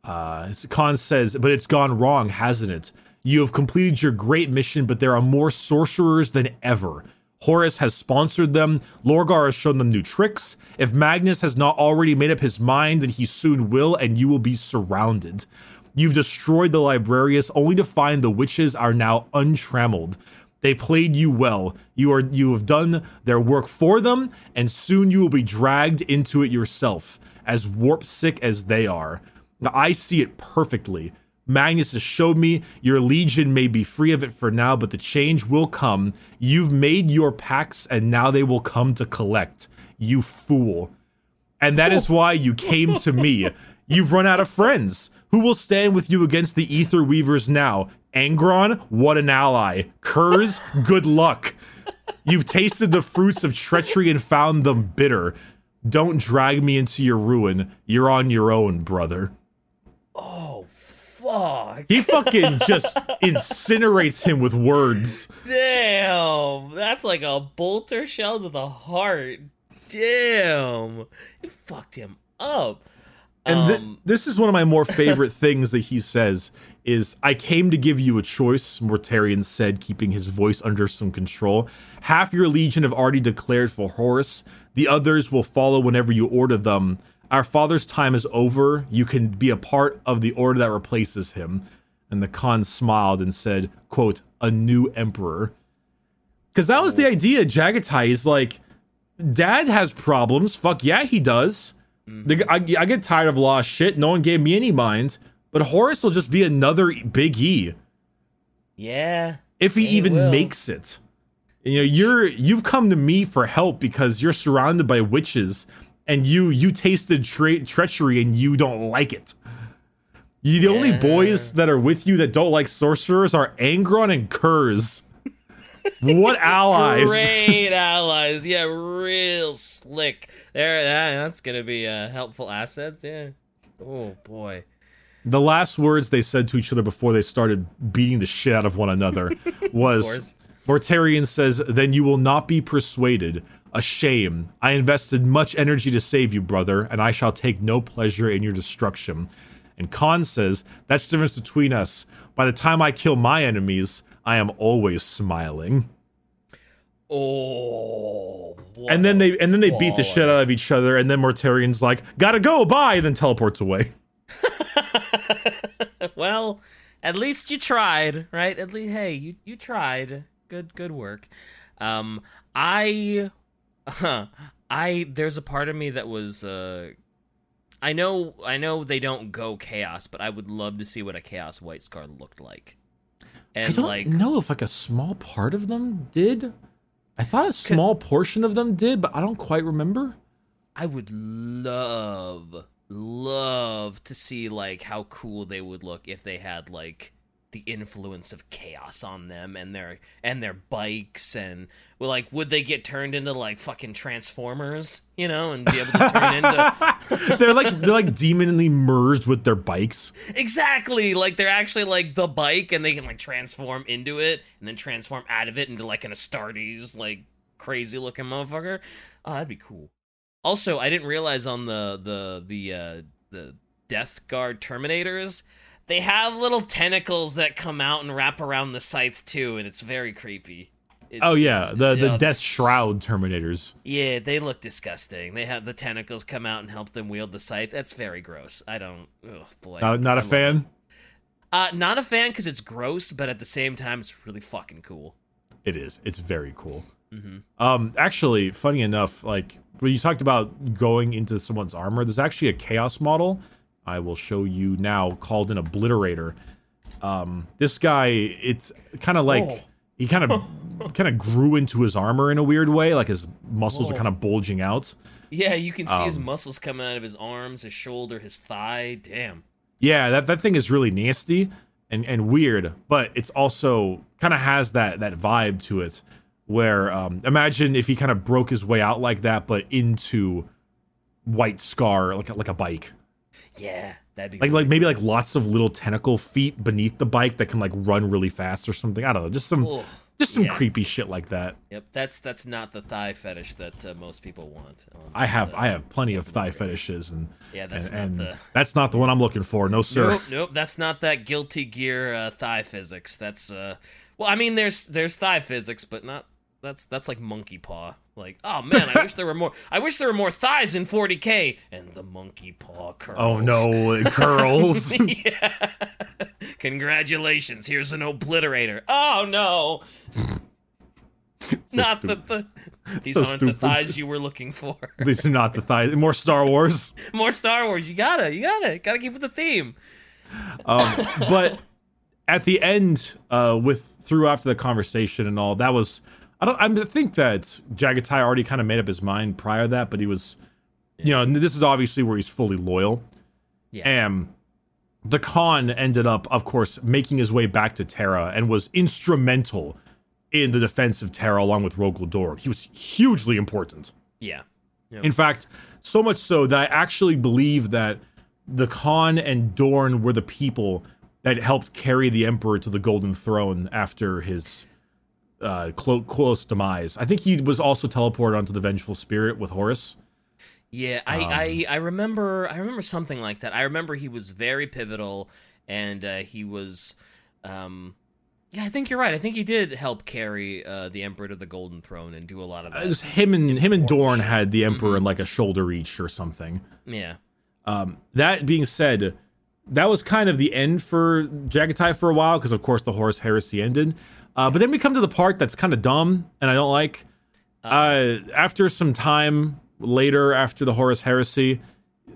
uh, Khan says, but it's gone wrong, hasn't it? You have completed your great mission, but there are more sorcerers than ever. Horus has sponsored them. Lorgar has shown them new tricks. If Magnus has not already made up his mind, then he soon will, and you will be surrounded. You've destroyed the Librarius only to find the witches are now untrammeled. They played you well. You are you have done their work for them, and soon you will be dragged into it yourself, as warp sick as they are. Now, I see it perfectly. Magnus has showed me your legion may be free of it for now, but the change will come. You've made your pacts, and now they will come to collect. You fool. and that is why you came to me. You've run out of friends. Who will stand with you against the Ether Weavers now? Angron, what an ally. Curze, good luck. You've tasted the fruits of treachery and found them bitter. Don't drag me into your ruin. You're on your own, brother. Oh fuck! He fucking just incinerates him with words. Damn, that's like a bolter shell to the heart. Damn, it fucked him up. And th- Um, this is one of my more favorite things that he says is I came to give you a choice, Mortarion said, keeping his voice under some control. Half your legion have already declared for Horus. The others will follow whenever you order them. Our father's time is over. You can be a part of the order that replaces him. And the Khan smiled and said, quote, a new emperor. Because that was the idea, Jaghatai is like, Dad has problems. Fuck yeah, he does. The, I, I get tired of lost shit. No one gave me any mind. But Horus will just be another Big E yeah, if he even will. makes it. You know, you're you've come to me for help because you're surrounded by witches, and you you tasted tre- treachery and you don't like it. You, the only boys that are with you that don't like sorcerers are Angron and Curze. What allies? great allies. Yeah, real slick. There, that, that's gonna be uh, helpful assets. Yeah. Oh boy. The last words they said to each other before they started beating the shit out of one another was Mortarion says, Then you will not be persuaded. A shame. I invested much energy to save you, brother, and I shall take no pleasure in your destruction. And Khan says, That's the difference between us. By the time I kill my enemies, I am always smiling. Oh. what And then they and then they beat the shit out of each other, and then Mortarion's like, Gotta go, bye, and then teleports away. well, at least you tried, right? At least, hey, you you tried. Good, good work. Um, I, I there's a part of me that was, uh, I know, I know they don't go chaos, but I would love to see what a chaos white scar looked like. And I don't like, know if like a small part of them did. I thought a small portion of them did, but I don't quite remember. I would love, love to see like how cool they would look if they had like the influence of chaos on them and their and their bikes and well, like would they get turned into like fucking transformers, you know, and be able to turn into they're like they're like demonly merged with their bikes. exactly like they're actually like the bike and they can like transform into it and then transform out of it into like an Astartes like crazy looking motherfucker. Oh, that'd be cool. Also, I didn't realize on the the the uh, the Death Guard Terminators, they have little tentacles that come out and wrap around the scythe too, and it's very creepy. It's, Oh yeah, the the death shroud terminators. Yeah, they look disgusting. They have the tentacles come out and help them wield the scythe. That's very gross. I don't. Oh boy. Not, not a fan. Uh, not a fan because it's gross, but at the same time, it's really fucking cool. It is. It's very cool. hmm Um, actually, funny enough, like when you talked about going into someone's armor, there's actually a chaos model. I will show you now called an obliterator. Um, this guy, it's kind of like Oh. he kind of kind of grew into his armor in a weird way, like his muscles are kind of bulging out. Yeah, you can see his Um, muscles coming out of his arms, his shoulder, his thigh. Damn. Yeah, that, that thing is really nasty and, and weird, but it's also kind of has that that vibe to it. Where um, imagine if he kind of broke his way out like that, but into White Scar, like like a bike, Yeah, that'd be like great. like maybe like lots of little tentacle feet beneath the bike that can like run really fast or something. I don't know, just some Ugh. just some yeah. creepy shit like that. Yep, that's that's not the thigh fetish that uh, most people want. Um, I have uh, I have plenty of thigh fetishes, and Yeah, that's and, not and the- that's not the one I'm looking for. No sir. Nope, nope, that's not that guilty gear uh, thigh physics. That's uh, well, I mean, there's there's thigh physics, but not that's that's like monkey paw. Like, oh man, I wish there were more. I wish there were more thighs in 40k and the monkey paw curls. Oh no, it curls. yeah. Congratulations, here's an obliterator. Oh no. not the, the these So aren't stupid. the thighs you were looking for. These are not the thighs. More Star Wars. More Star Wars. You gotta, you gotta, gotta keep with the theme. Um, but at the end, uh, with through after the conversation and all, that was I don't I think that Jaghatai already kind of made up his mind prior to that, but he was you know, this is obviously where he's fully loyal. Yeah. And the Khan ended up, of course, making his way back to Terra and was instrumental in the defense of Terra along with Rogal Dorn. He was hugely important. Yeah. In fact, so much so that I actually believe that the Khan and Dorn were the people that helped carry the Emperor to the Golden Throne after his uh, clo- close demise. I think he was also teleported onto the Vengeful Spirit with Horus. Yeah, I, Um, I I remember I remember something like that. I remember he was very pivotal, and uh, he was, um, yeah, I think you're right. I think he did help carry uh, the Emperor to the Golden Throne and do a lot of that. It was him and him and Dorn shit. had the Emperor Mm-hmm. in like a shoulder each or something. yeah, Um, that being said, that was kind of the end for Jaghatai for a while because, of course, the Horus Heresy ended. Uh, but then we come to the part that's kind of dumb and I don't like. Uh, after some time later, after the Horus Heresy,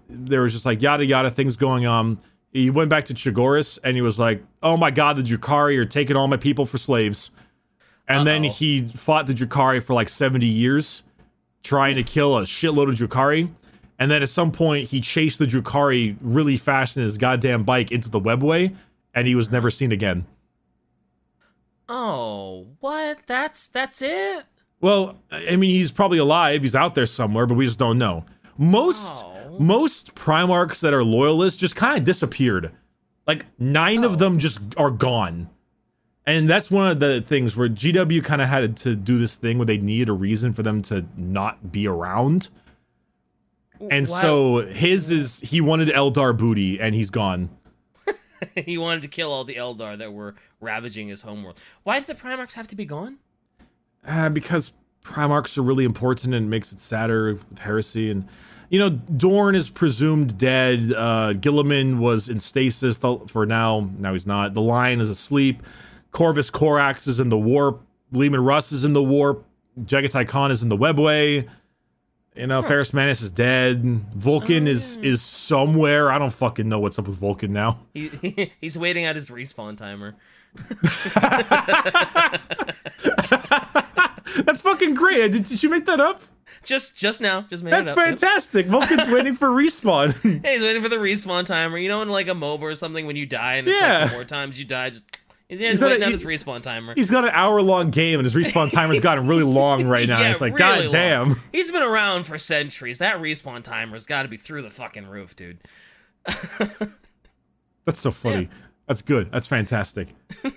there was just like yada yada things going on. He went back to Chogoris and he was like, "Oh my God, the Drukhari are taking all my people for slaves." And then Uh-oh. he fought the Drukhari for like seventy years, trying to kill a shitload of Drukhari. And then at some point, he chased the Drukhari really fast in his goddamn bike into the webway, and he was never seen again. Oh, what? That's that's it? Well, I mean, he's probably alive. He's out there somewhere, but we just don't know. Most Oh. most Primarchs that are loyalists just kind of disappeared. Like nine of Oh. them just are gone. And that's one of the things where GW kind of had to do this thing where they needed a reason for them to not be around. And Wow. so his is he wanted Eldar booty and he's gone. he wanted to kill all the Eldar that were ravaging his homeworld. Why did the Primarchs have to be gone? Uh, because Primarchs are really important and makes it sadder with heresy. And, you know, Dorn is presumed dead. Uh, Guilliman was in stasis for now. Now he's not. The Lion is asleep. Corvus Corax is in the warp. Leman Russ is in the warp. Jaghatai Khan is in the webway. You know, Ferrus Manus is dead. Vulcan Oh, is is somewhere. I don't fucking know what's up with Vulcan now. He, he's waiting at his respawn timer. That's fucking great. Did, did you make that up? Just just now, just made That's it up. Yep. fantastic. Vulcan's waiting for respawn. Hey, he's waiting for the respawn timer. You know, in like a MOBA or something, when you die and it's Yeah. like the more times you die, just he's, yeah, he's that a- on his respawn timer. He's got an hour long game and his respawn timer's gotten really long right now. Yeah, it's like, really god damn. long. He's been around for centuries. That respawn timer's got to be through the fucking roof, dude. That's so funny. That's good. That's fantastic.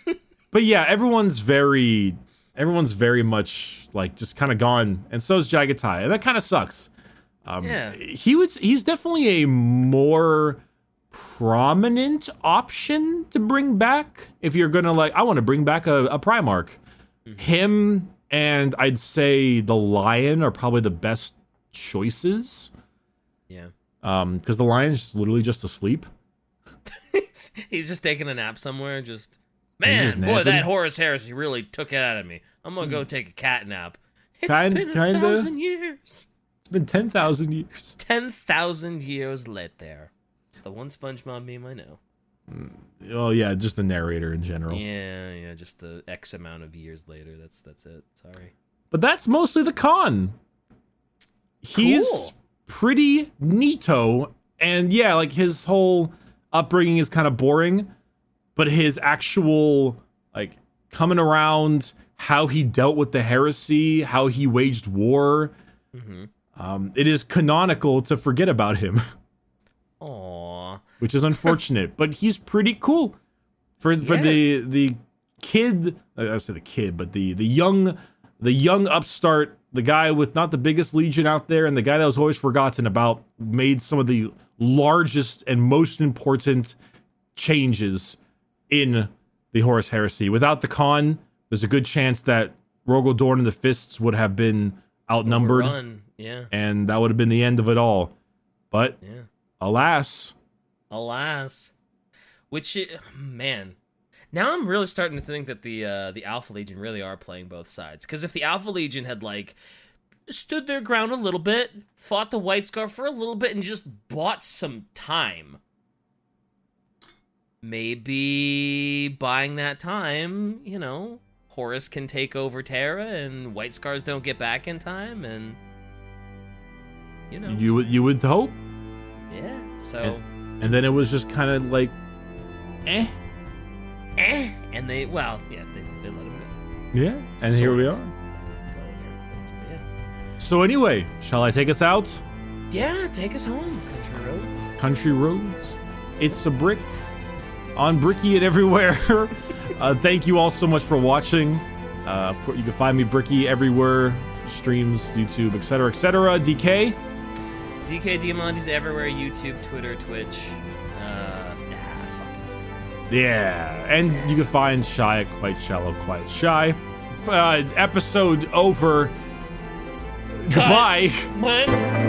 but yeah, everyone's very everyone's very much like just kind of gone, and so is Jaghatai, and that kind of sucks. Um, Yeah. he was he's definitely a more prominent option to bring back if you're gonna like I want to bring back a, a Primarch. Him and I'd say the Lion are probably the best choices. Yeah. Um, because the Lion's literally just asleep. he's, just taking a nap somewhere. Just man, just boy, that Horus Heresy he really took it out of me. I'm gonna go take a cat nap. It's Kind- been a kinda. thousand years. It's been ten thousand years. Ten thousand years later. The one SpongeBob meme I know. Oh yeah, just the narrator in general. Yeah, yeah, just the X amount of years later. That's that's it. Sorry. But that's mostly the Khan. He's Cool. pretty neato, and yeah, like his whole upbringing is kind of boring, but his actual like coming around, how he dealt with the heresy, how he waged war, Mm-hmm. um, it is canonical to forget about him, Aww. Which is unfortunate. but he's pretty cool for for the the kid. I say the kid, but the the young the young upstart, the guy with not the biggest legion out there, and the guy that was always forgotten about, made some of the largest and most important changes in the Horus Heresy. Without the Khan, there's a good chance that Rogal Dorn and the Fists would have been outnumbered, Run. Yeah. and that would have been the end of it all. But Yeah. alas, Alas. Which man. Now I'm really starting to think that the uh, the Alpha Legion really are playing both sides. Because if the Alpha Legion had like stood their ground a little bit, fought the White Scar for a little bit, and just bought some time, maybe buying that time, you know, Horus can take over Terra, and White Scars don't get back in time, and you know. You would you would hope, yeah. So. and then it was just kind of like, eh, eh, and they well, yeah, they, they let him go. yeah, and here we are. of. Let him go, air quotes, but So anyway, shall I take us out? Yeah. yeah, take us home, country roads. Country roads. It's a brick on Bricky and everywhere. uh, thank you all so much for watching. Uh, of course, you can find me Bricky everywhere, streams, YouTube, etc., etc. DK. DK Diamantes everywhere: YouTube, Twitter, Twitch. Uh, ah, Instagram. Yeah, and you can find Shy at Quite Shallow, Quite Shy. Uh, episode over. Goodbye. What?